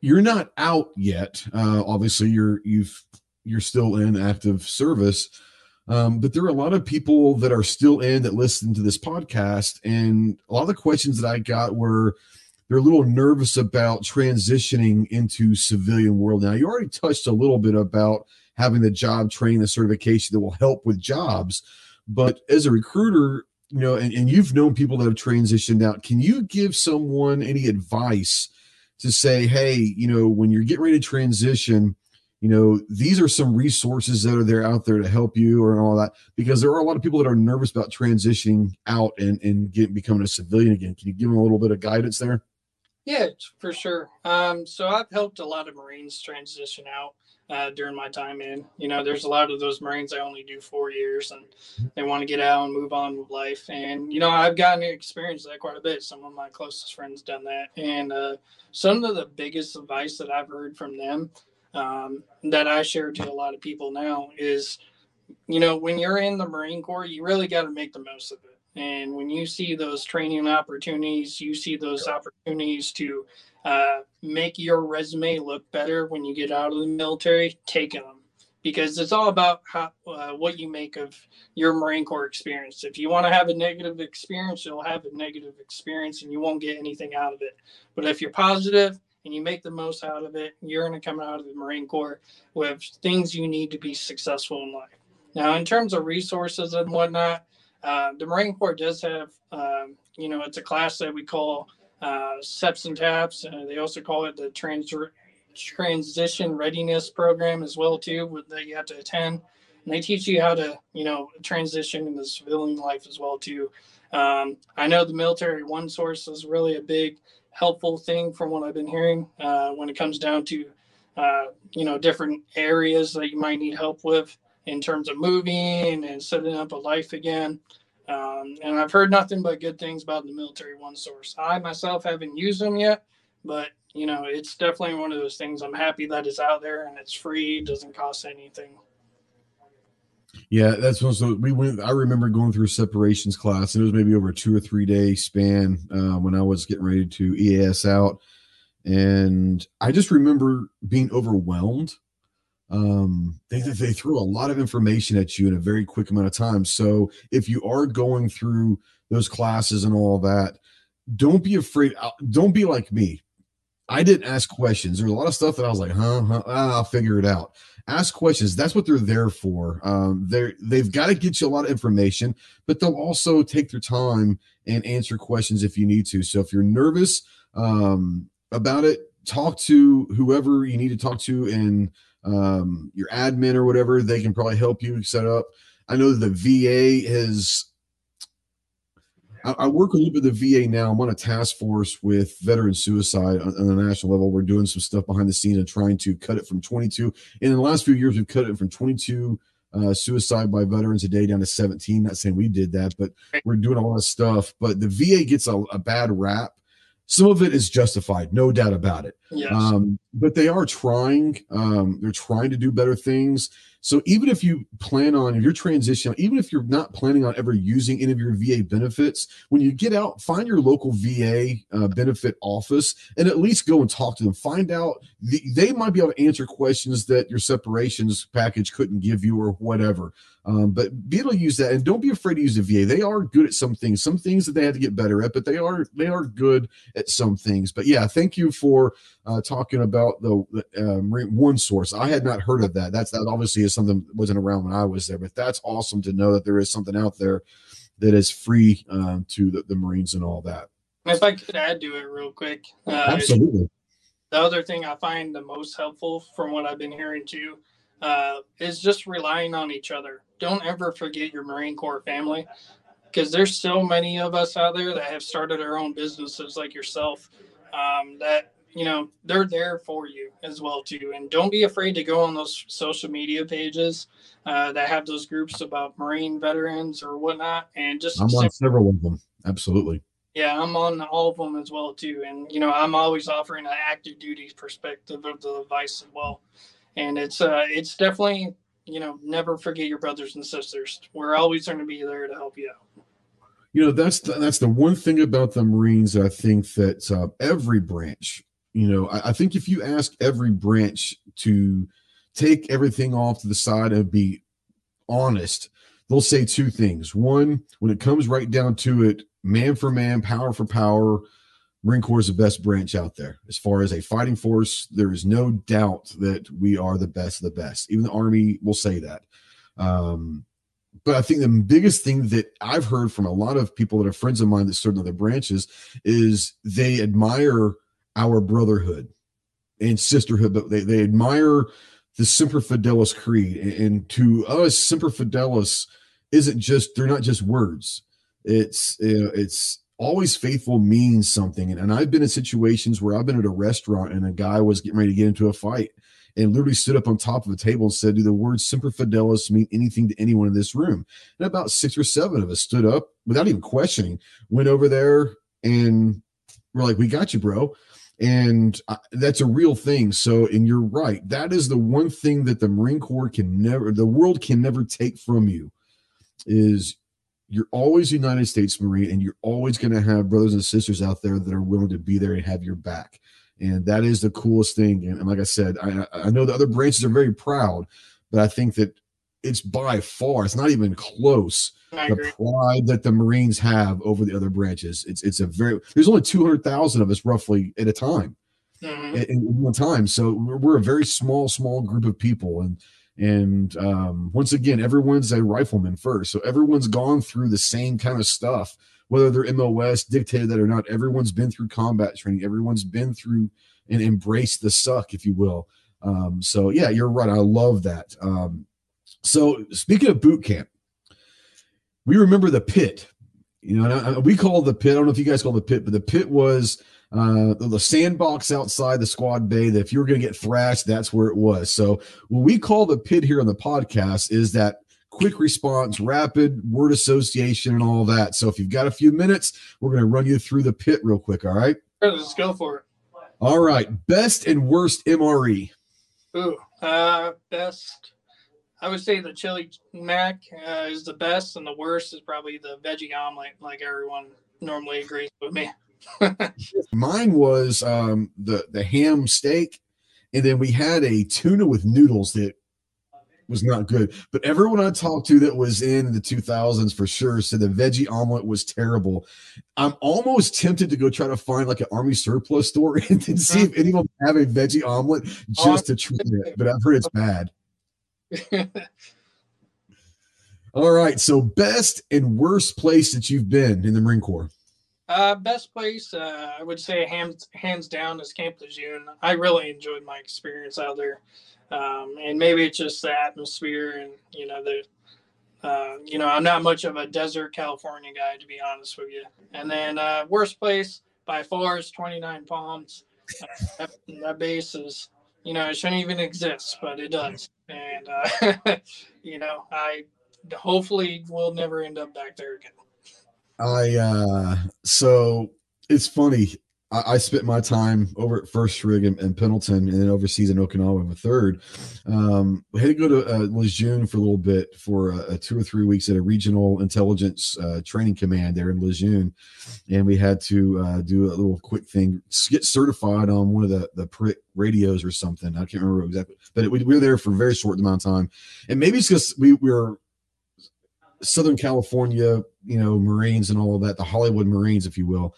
you're not out yet. Uh, obviously, you're you've you're still in active service, um, but there are a lot of people that are still in that listen to this podcast, and a lot of the questions that I got were they're a little nervous about transitioning into civilian world. Now, you already touched a little bit about having the job training, the certification that will help with jobs, but as a recruiter, you know, and, and you've known people that have transitioned out. Can you give someone any advice to say, hey, you know, when you're getting ready to transition, you know, these are some resources that are there out there to help you or all that? Because there are a lot of people that are nervous about transitioning out and, and get, becoming a civilian again. Can you give them a little bit of guidance there? Yeah, for sure. Um, so I've helped a lot of Marines transition out uh, during my time in. You know, there's a lot of those Marines I only do four years and they want to get out and move on with life. And, you know, I've gotten to experience that quite a bit. Some of my closest friends done that. And uh, some of the biggest advice that I've heard from them um, that I share to a lot of people now is, you know, when you're in the Marine Corps, you really got to make the most of it. And when you see those training opportunities, you see those opportunities to uh, make your resume look better when you get out of the military, take them because it's all about how, uh, what you make of your Marine Corps experience. If you want to have a negative experience, you'll have a negative experience and you won't get anything out of it. But if you're positive and you make the most out of it, you're going to come out of the Marine Corps with things you need to be successful in life. Now, in terms of resources and whatnot, uh, the Marine Corps does have, um, you know, it's a class that we call uh, SEPs and TAPS. Uh, they also call it the trans transition readiness program as well too that you have to attend and they teach you how to you know transition into civilian life as well too um, i know the Military OneSource is really a big helpful thing from what i've been hearing uh, when it comes down to uh, you know different areas that you might need help with in terms of moving and setting up a life again um, and i've heard nothing but good things about the Military OneSource i myself haven't used them yet but you know, it's definitely one of those things. I'm happy that it's out there and it's free, doesn't cost anything. Yeah, that's one. So we went. I remember going through separations class, and it was maybe over a two or three day span uh, when I was getting ready to EAS out, and I just remember being overwhelmed. Um, they they threw a lot of information at you in a very quick amount of time. So if you are going through those classes and all that, don't be afraid. Uh, don't be like me. I didn't ask questions. There's a lot of stuff that I was like, huh, huh I'll figure it out. Ask questions. That's what they're there for. Um, they're they've got to get you a lot of information, but they'll also take their time and answer questions if you need to. So if you're nervous um, about it, talk to whoever you need to talk to and um, your admin or whatever. They can probably help you set up. I know the VA has I, I work a little bit with the VA now. I'm on a task force with veteran suicide on, on, the national level. We're doing some stuff behind the scenes and trying to cut it from 22. And in the last few years, we've cut it from 22 uh, suicide by veterans a day down to 17. Not saying we did that, but we're doing a lot of stuff. But the VA gets a, a bad rap. Some of it is justified, no doubt about it. Yes. Um, but they are trying. Um, they're trying to do better things. So even if you plan on, if you're transitioning, even if you're not planning on ever using any of your VA benefits, when you get out, find your local VA uh, benefit office and at least go and talk to them. Find out the, they might be able to answer questions that your separations package couldn't give you or whatever. Um, but be able to use that and don't be afraid to use the VA. They are good at some things, some things that they have to get better at, but they are they are good at some things. But yeah, thank you for uh, talking about the, the um, OneSource. I had not heard of that. That's that obviously is something wasn't around when I was there, but that's awesome to know that there is something out there that is free um, to the, the Marines and all that. If I could add to it real quick, uh, absolutely. The other thing I find the most helpful from what I've been hearing too uh, is just relying on each other. Don't ever forget your Marine Corps family because there's so many of us out there that have started our own businesses like yourself um, that you know they're there for you as well too. And don't be afraid to go on those social media pages uh, that have those groups about marine veterans or whatnot and just i'm on several of them. Absolutely. Yeah i'm on all of them as well too. And you know i'm always offering an active duty perspective of the advice as well. And it's uh it's definitely you know never forget your brothers and sisters. We're always going to be there to help you out. You know that's the, that's the one thing about the marines i think that uh, every branch you know, I, I think if you ask every branch to take everything off to the side and be honest, they'll say two things. One, when it comes right down to it, man for man, power for power, Marine Corps is the best branch out there. As far as a fighting force, there is no doubt that we are the best of the best. Even the Army will say that. Um, but I think the biggest thing that I've heard from a lot of people that are friends of mine that serve in other branches is they admire our brotherhood and sisterhood, but they, they admire the Semper Fidelis creed. And, and to us, Semper Fidelis isn't just, they're not just words. It's, it's always faithful means something. And, and I've been in situations where I've been at a restaurant and a guy was getting ready to get into a fight and literally stood up on top of a table and said, Do the words Semper Fidelis mean anything to anyone in this room? And about six or seven of us stood up without even questioning, went over there and we're like, We got you, bro and uh, that's a real thing. So and you're right. That is the one thing that the marine corps can never the world can never take from you is you're always united states marine and you're always going to have brothers and sisters out there that are willing to be there and have your back. And that is the coolest thing. And, and like I said, I, I know the other branches are very proud, but I think that it's by far it's not even close the pride that the Marines have over the other branches. It's it's a very there's only two hundred thousand of us roughly at a time Mhm. in, in one time. So we're, we're a very small, small group of people, and and um, once again, everyone's a rifleman first, so everyone's gone through the same kind of stuff, whether they're MOS dictated that or not. Everyone's been through combat training. Everyone's been through and embraced the suck, if you will. Um, so yeah, you're right. I love that. Um, so speaking of boot camp, we remember the pit. You know, I- we call the pit. I don't know if you guys call the pit, but the pit was uh, the sandbox outside the squad bay. That if you were going to get thrashed, that's where it was. So what we call the pit here on the podcast is that quick response, rapid word association, and all that. So if you've got a few minutes, we're going to run you through the pit real quick. All right. Let's go for it. All right. Best and worst. MRE. Ooh, uh, best. I would say the chili mac uh, is the best, and the worst is probably the veggie omelet. Like everyone normally agrees with me. Mine was um, the the ham steak, and then we had a tuna with noodles that was not good. But everyone I talked to that was in the 2000s for sure said the veggie omelet was terrible. I'm almost tempted to go try to find like an army surplus store and then see if anyone have a veggie omelet just to try it. But I've heard it's bad. All right, so best and worst place that you've been in the Marine Corps. uh, best place, uh, I would say hands hands down is Camp Lejeune. I really enjoyed my experience out there, um, and maybe it's just the atmosphere and you know the. Uh, you know, I'm not much of a desert California guy, to be honest with you. And then uh, worst place by far is 29 Palms. Uh, that, that base is, you know, it shouldn't even exist, but it does. And uh, you know, I hopefully will never end up back there again. I uh so it's funny. I, I spent my time over at First Rig in Pendleton and then overseas in Okinawa in the third. Um, we had to go to uh, Lejeune for a little bit for two or three weeks at a regional intelligence uh, training command there in Lejeune, and we had to uh, do a little quick thing, get certified on one of the the prick radios or something. I can't remember exactly, but it, we, we were there for a very short amount of time, and maybe it's because we, we were Southern California, you know, Marines and all of that, the Hollywood Marines, if you will.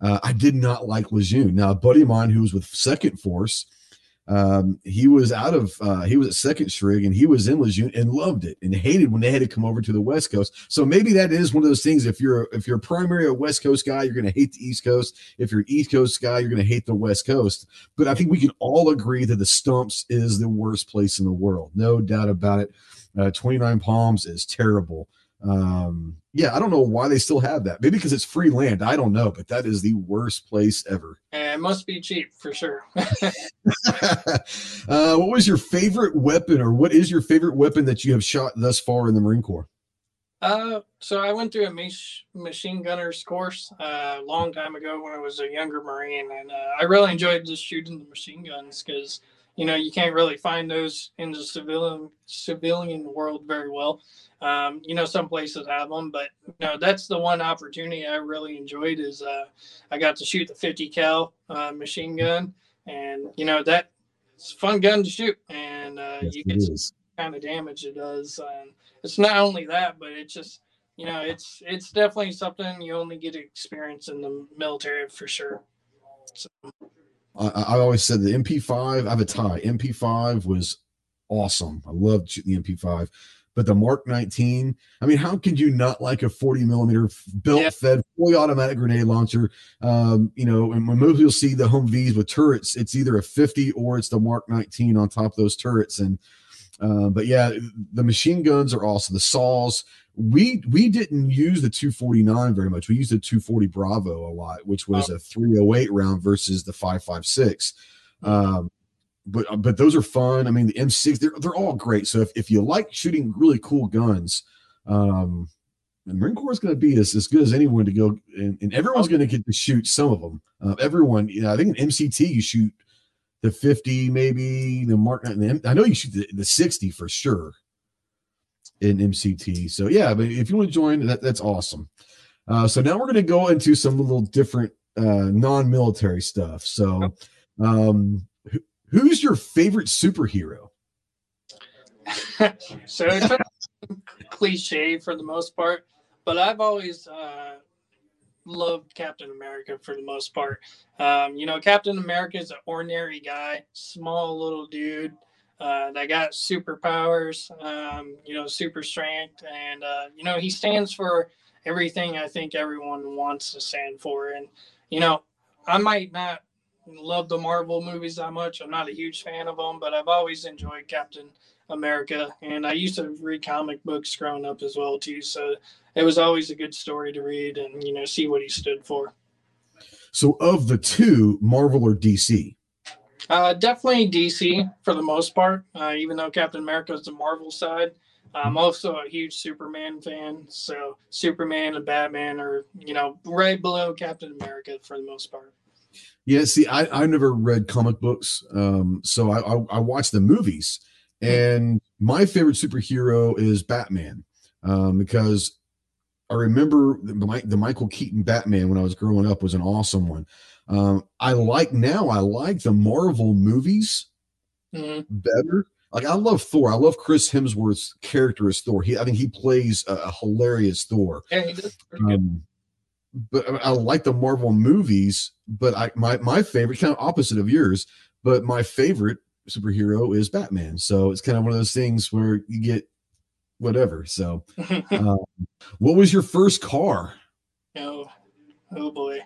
Uh, I did not like Lejeune. Now, a buddy of mine who was with Second Force, um, he was out of, uh, he was at Second SRIG and he was in Lejeune and loved it and hated when they had to come over to the West Coast. So maybe that is one of those things. If you're, if you're primary a West Coast guy, you're going to hate the East Coast. If you're an East Coast guy, you're going to hate the West Coast. But I think we can all agree that the Stumps is the worst place in the world. No doubt about it. Uh, 29 Palms is terrible. Um, yeah, I don't know why they still have that. Maybe because it's free land. I don't know, but that is the worst place ever. And it must be cheap for sure. uh, what was your favorite weapon, or what is your favorite weapon that you have shot thus far in the Marine Corps? Uh, so I went through a mach- machine gunner's course uh, a long time ago when I was a younger Marine, and uh, I really enjoyed just shooting the machine guns because you know you can't really find those in the civilian civilian world very well. Um, you know, some places have them, but you know that's the one opportunity I really enjoyed is uh, I got to shoot the 50 cal uh, machine gun, and you know that it's a fun gun to shoot, and uh, Yes, you get some kind of damage it does. And it's not only that, but it's just you know it's it's definitely something you only get to experience in the military for sure. So, I, I always said the MP5. I have a tie. MP5 was awesome. I loved shooting the MP5. But the Mark 19, I mean, how could you not like a 40 millimeter belt fed, fully automatic grenade launcher? Um, you know, and when most people see the Humvees with turrets, it's either a 50 or it's the Mark 19 on top of those turrets. And uh, but yeah, the machine guns are awesome. The saws. We we didn't use the 249 very much. We used the 240 Bravo a lot, which was a 308 round versus the 556. Um, but but those are fun. I mean, the M6 they're they're all great. So if, if you like shooting really cool guns, um, the Marine Corps is going to be as, as good as anyone to go, and, and everyone's going to get to shoot some of them. Uh, everyone, you know, I think in MCT you shoot the 50, maybe the Mark. I know you shoot the, the 60 for sure in MCT. So yeah, but if you want to join, that, that's awesome. Uh, so now we're going to go into some little different uh, non-military stuff. So Um, who, who's your favorite superhero? so it's cliche for the most part, but I've always uh, loved Captain America for the most part. Um, you know, Captain America is an ordinary guy, small little dude uh, that got superpowers, um, you know, super strength, and uh, you know he stands for everything I think everyone wants to stand for. And you know, I might not love the Marvel movies that much. I'm not a huge fan of them, but I've always enjoyed Captain America, and I used to read comic books growing up as well too. So it was always a good story to read and you know see what he stood for. So, of the two, Marvel or DC? Uh, definitely DC for the most part. Uh, even though Captain America is the Marvel side, I'm also a huge Superman fan. So Superman and Batman are you know right below Captain America for the most part. Yeah, see, I I never read comic books, um, so I, I I watched the movies, and my favorite superhero is Batman, um, because I remember the, the Michael Keaton Batman when I was growing up was an awesome one. Um, I like now, I like the Marvel movies mm-hmm. better. Like I love Thor. I love Chris Hemsworth's character as Thor. He, I think he plays a, a hilarious Thor. Yeah, he does. Um, but I, I like the Marvel movies. But I my my favorite, kind of opposite of yours, but my favorite superhero is Batman. So it's kind of one of those things where you get whatever. So, um, what was your first car? Oh, oh boy.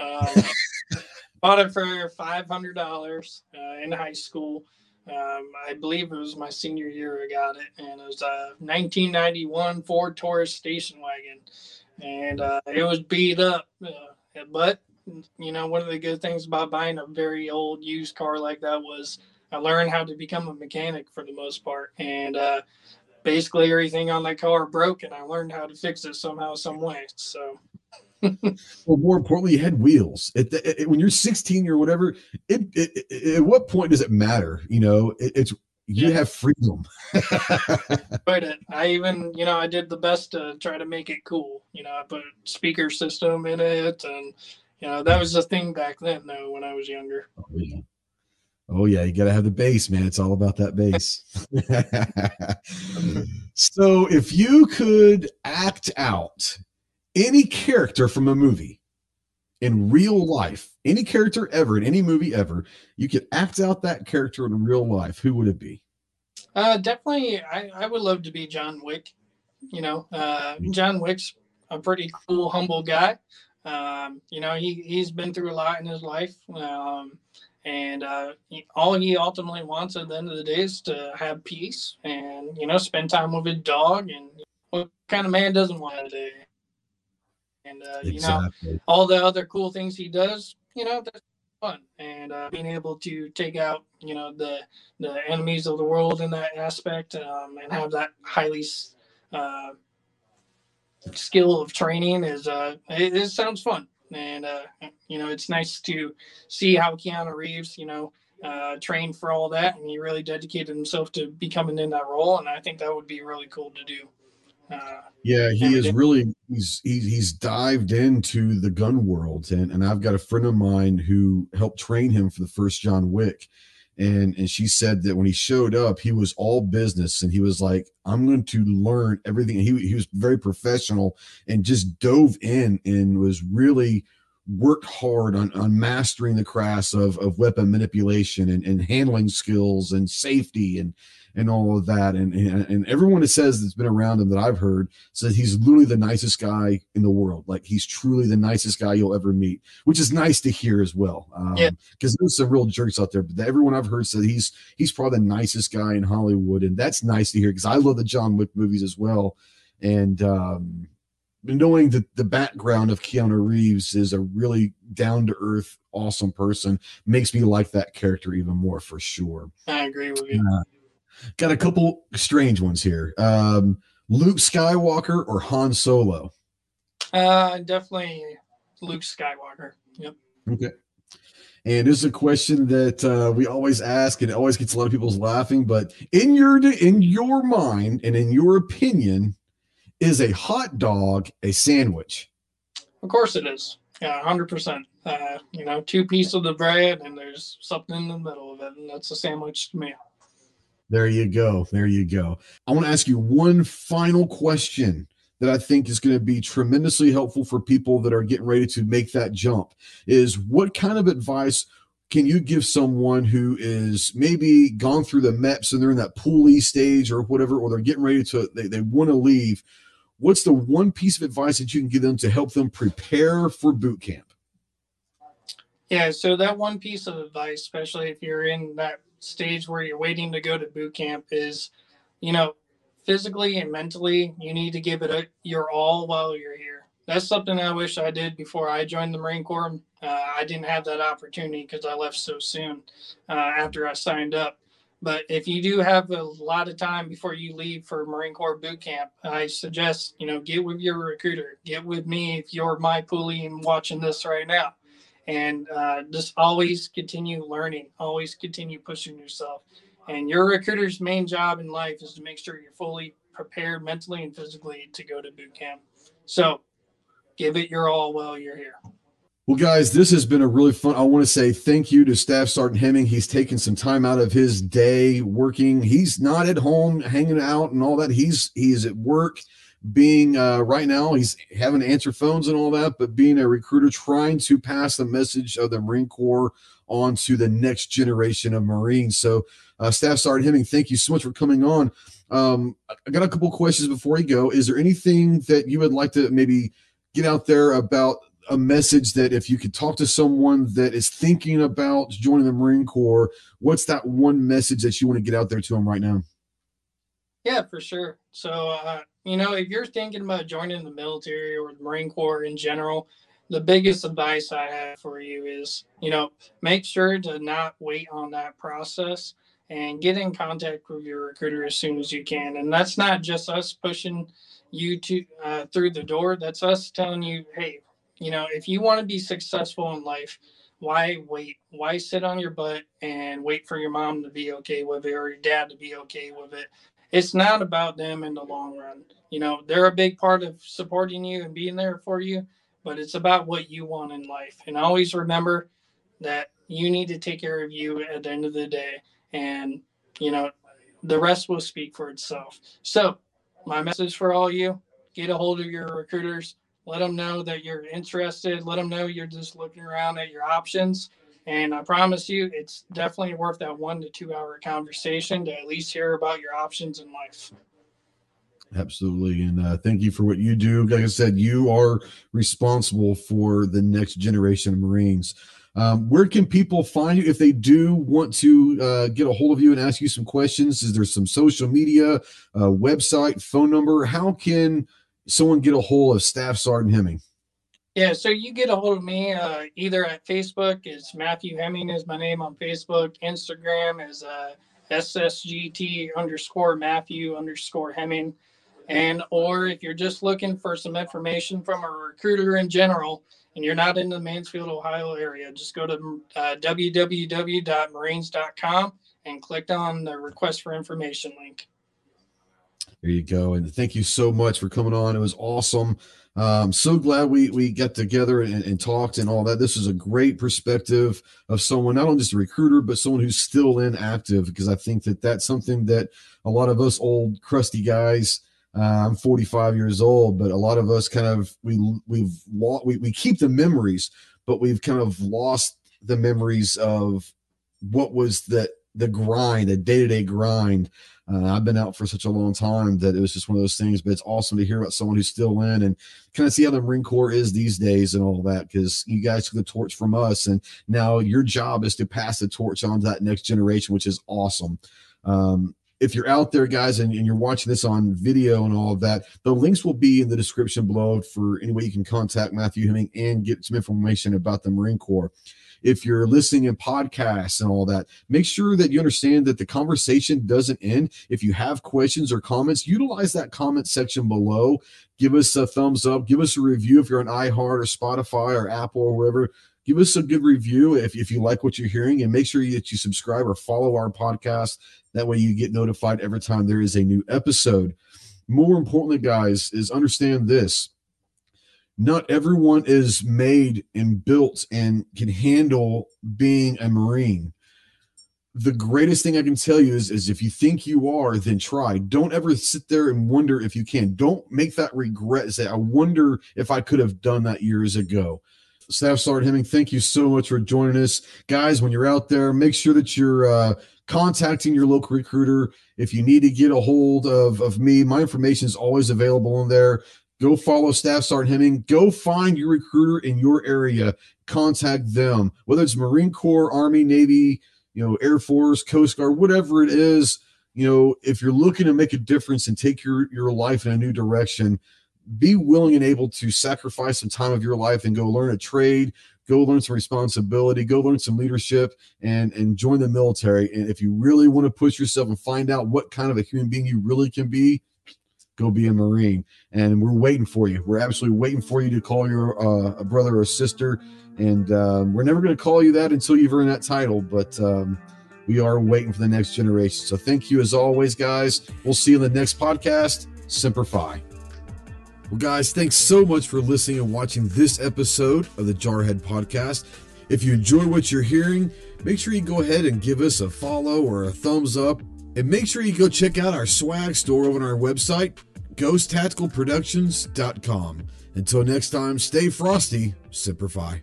Um, bought it for five hundred dollars uh, in high school. Um, I believe it was my senior year I got it, and it was a 1991 Ford Taurus station wagon, and uh, it was beat up. Uh, but you know, one of the good things about buying a very old used car like that was I learned how to become a mechanic for the most part, and uh, basically everything on that car broke, and I learned how to fix it somehow, some way. So well, more importantly, you had wheels. It, it, it, when you're 16 or whatever, it, at what point does it matter? You know, it's you yeah. have freedom. but I even, you know, I did the best to try to make it cool. You know, I put speaker system in it, and you know that was the thing back then, though, when I was younger. Oh yeah, oh, yeah. you got to have the bass, man. It's all about that bass. so, if you could act out any character from a movie in real life, any character ever in any movie ever, you could act out that character in real life. Who would it be? Uh, definitely, I, I would love to be John Wick. You know, uh, mm-hmm. John Wick's a pretty cool, humble guy. Um, you know, he he's been through a lot in his life, um, and uh, all he ultimately wants at the end of the day is to have peace and you know spend time with his dog. And what kind of man doesn't want today? and uh, exactly. you know all the other cool things he does. You know, that's fun, and uh, being able to take out you know the the enemies of the world in that aspect, um, and have that highly uh, skill of training is uh, it, it sounds fun, and uh, you know it's nice to see how Keanu Reeves, you know. Uh, trained for all that, and he really dedicated himself to becoming in that role. And I think that would be really cool to do yeah, he is really he's he's he's dived into the gun world, and and I've got a friend of mine who helped train him for the first John Wick, and and she said that when he showed up, he was all business, and he was like, "I'm going to learn everything." He he was very professional and just dove in and was really worked hard on, on mastering the crafts of, of weapon manipulation and, and handling skills and safety and and all of that. And, and, and everyone that says that's been around him that I've heard says he's literally the nicest guy in the world. Like he's truly the nicest guy you'll ever meet, which is nice to hear as well. Um, yeah. Because there's some real jerks out there, but everyone I've heard said he's he's probably the nicest guy in Hollywood, and that's nice to hear because I love the John Wick movies as well. And um, knowing that the background of Keanu Reeves is a really down to earth, awesome person makes me like that character even more for sure. I agree with you. Uh, Got a couple strange ones here. Um, Luke Skywalker or Han Solo? Uh, definitely Luke Skywalker. Yep. Okay. And this is a question that uh, we always ask, and it always gets a lot of people laughing. But in your in your mind and in your opinion, is a hot dog a sandwich? Of course it is. Yeah, hundred percent. uh, you know, two pieces of the bread and there's something in the middle of it, and that's a sandwich to me. There you go. There you go. I want to ask you one final question that I think is going to be tremendously helpful for people that are getting ready to make that jump is what kind of advice can you give someone who is maybe gone through the MEPS and they're in that poolee stage or whatever, or they're getting ready to, they, they want to leave? What's the one piece of advice that you can give them to help them prepare for boot camp? Yeah, so that one piece of advice, especially if you're in that stage where you're waiting to go to boot camp, is you know, physically and mentally, you need to give it a, your all while you're here. That's something I wish I did before I joined the Marine Corps. Uh, I didn't have that opportunity because I left so soon uh, after I signed up. But if you do have a lot of time before you leave for Marine Corps boot camp, I suggest you know get with your recruiter, get with me if you're my poolee and watching this right now, and uh, just always continue learning, always continue pushing yourself. And your recruiter's main job in life is to make sure you're fully prepared mentally and physically to go to boot camp. So give it your all while you're here. Well, guys, this has been a really fun. I want to say thank you to Staff Sergeant Hemming. He's taken some time out of his day working. He's not at home hanging out and all that. He's he's at work, being uh, right now. He's having to answer phones and all that, but being a recruiter, trying to pass the message of the Marine Corps on to the next generation of Marines. So, uh, Staff Sergeant Hemming, thank you so much for coming on. Um, I got a couple questions before you go. Is there anything that you would like to maybe get out there about a message that if you could talk to someone that is thinking about joining the Marine Corps, what's that one message that you want to get out there to them right now? Yeah, for sure. So, uh, you know, if you're thinking about joining the military or the Marine Corps in general, the biggest advice I have for you is, you know, make sure to not wait on that process and get in contact with your recruiter as soon as you can. And that's not just us pushing you to uh, through the door. That's us telling you, hey, you know, if you want to be successful in life, why wait? Why sit on your butt and wait for your mom to be okay with it or your dad to be okay with it? It's not about them in the long run. You know, they're a big part of supporting you and being there for you, but it's about what you want in life. And always remember that you need to take care of you at the end of the day. And, you know, the rest will speak for itself. So, my message for all you get a hold of your recruiters let them know that you're interested. Let them know you're just looking around at your options. And I promise you, it's definitely worth that one to two hour conversation to at least hear about your options in life. Absolutely. And uh, thank you for what you do. Like I said, you are responsible for the next generation of Marines. Um, where can people find you if they do want to uh, get a hold of you and ask you some questions? Is there some social media, uh, website, phone number? How can someone get a hold of Staff Sergeant Hemming? Yeah, so you get a hold of me uh, either at Facebook. It's Matthew Hemming is my name on Facebook. Instagram is uh, SSGT underscore Matthew underscore Hemming. And or if you're just looking for some information from a recruiter in general and you're not in the Mansfield, Ohio area, just go to uh, www.marines.com and click on the request for information link. There you go. And thank you so much for coming on. It was awesome. Um, so glad we we got together and, and, talked and all that. This is a great perspective of someone, not only just a recruiter, but someone who's still in active. Because I think that that's something that a lot of us old crusty guys. Uh, I'm 45 years old, but a lot of us kind of we we've lost, we we keep the memories, but we've kind of lost the memories of what was the the grind, the day to day grind uh, I've been out for such a long time that it was just one of those things. But it's awesome to hear about someone who's still in and kind of see how the Marine Corps is these days and all that because you guys took the torch from us, and now your job is to pass the torch on to that next generation, which is awesome. Um, if you're out there, guys, and, and, you're watching this on video and all of that, the links will be in the description below for any way you can contact Matthew Hemming and get some information about the Marine Corps if you're listening in podcasts and all that, make sure that you understand that the conversation doesn't end. If you have questions or comments, utilize that comment section below. Give us a thumbs up. Give us a review if you're on iHeart or Spotify or Apple or wherever. Give us a good review if, if you like what you're hearing and make sure that you subscribe or follow our podcast. That way you get notified every time there is a new episode. More importantly, guys, is understand this not everyone is made and built and can handle being a Marine. The greatest thing I can tell you is, is if you think you are, then try. Don't ever sit there and wonder if you can. Don't make that regret. Say, I wonder if I could have done that years ago. Staff Sergeant Hemming, thank you so much for joining us. Guys, when you're out there, make sure that you're uh, contacting your local recruiter. If you need to get a hold of, of me, my information is always available in there. Go follow Staff Sergeant Hemming. Go find your recruiter in your area. Contact them, whether it's Marine Corps, Army, Navy, you know, Air Force, Coast Guard, whatever it is. You know, if you're looking to make a difference and take your your life in a new direction, be willing and able to sacrifice some time of your life and go learn a trade, go learn some responsibility, go learn some leadership, and and join the military. And if you really want to push yourself and find out what kind of a human being you really can be, go be a Marine. And we're waiting for you. We're absolutely waiting for you to call your uh, a brother or sister. And um, we're never going to call you that until you've earned that title. But um, we are waiting for the next generation. So thank you as always, guys. We'll see you in the next podcast. Semper. Well, guys, thanks so much for listening and watching this episode of the Jarhead Podcast. If you enjoy what you're hearing, make sure you go ahead and give us a follow or a thumbs up. And make sure you go check out our swag store over on our website, ghosttacticalproductions.com. Until next time, stay frosty, Semper Fi.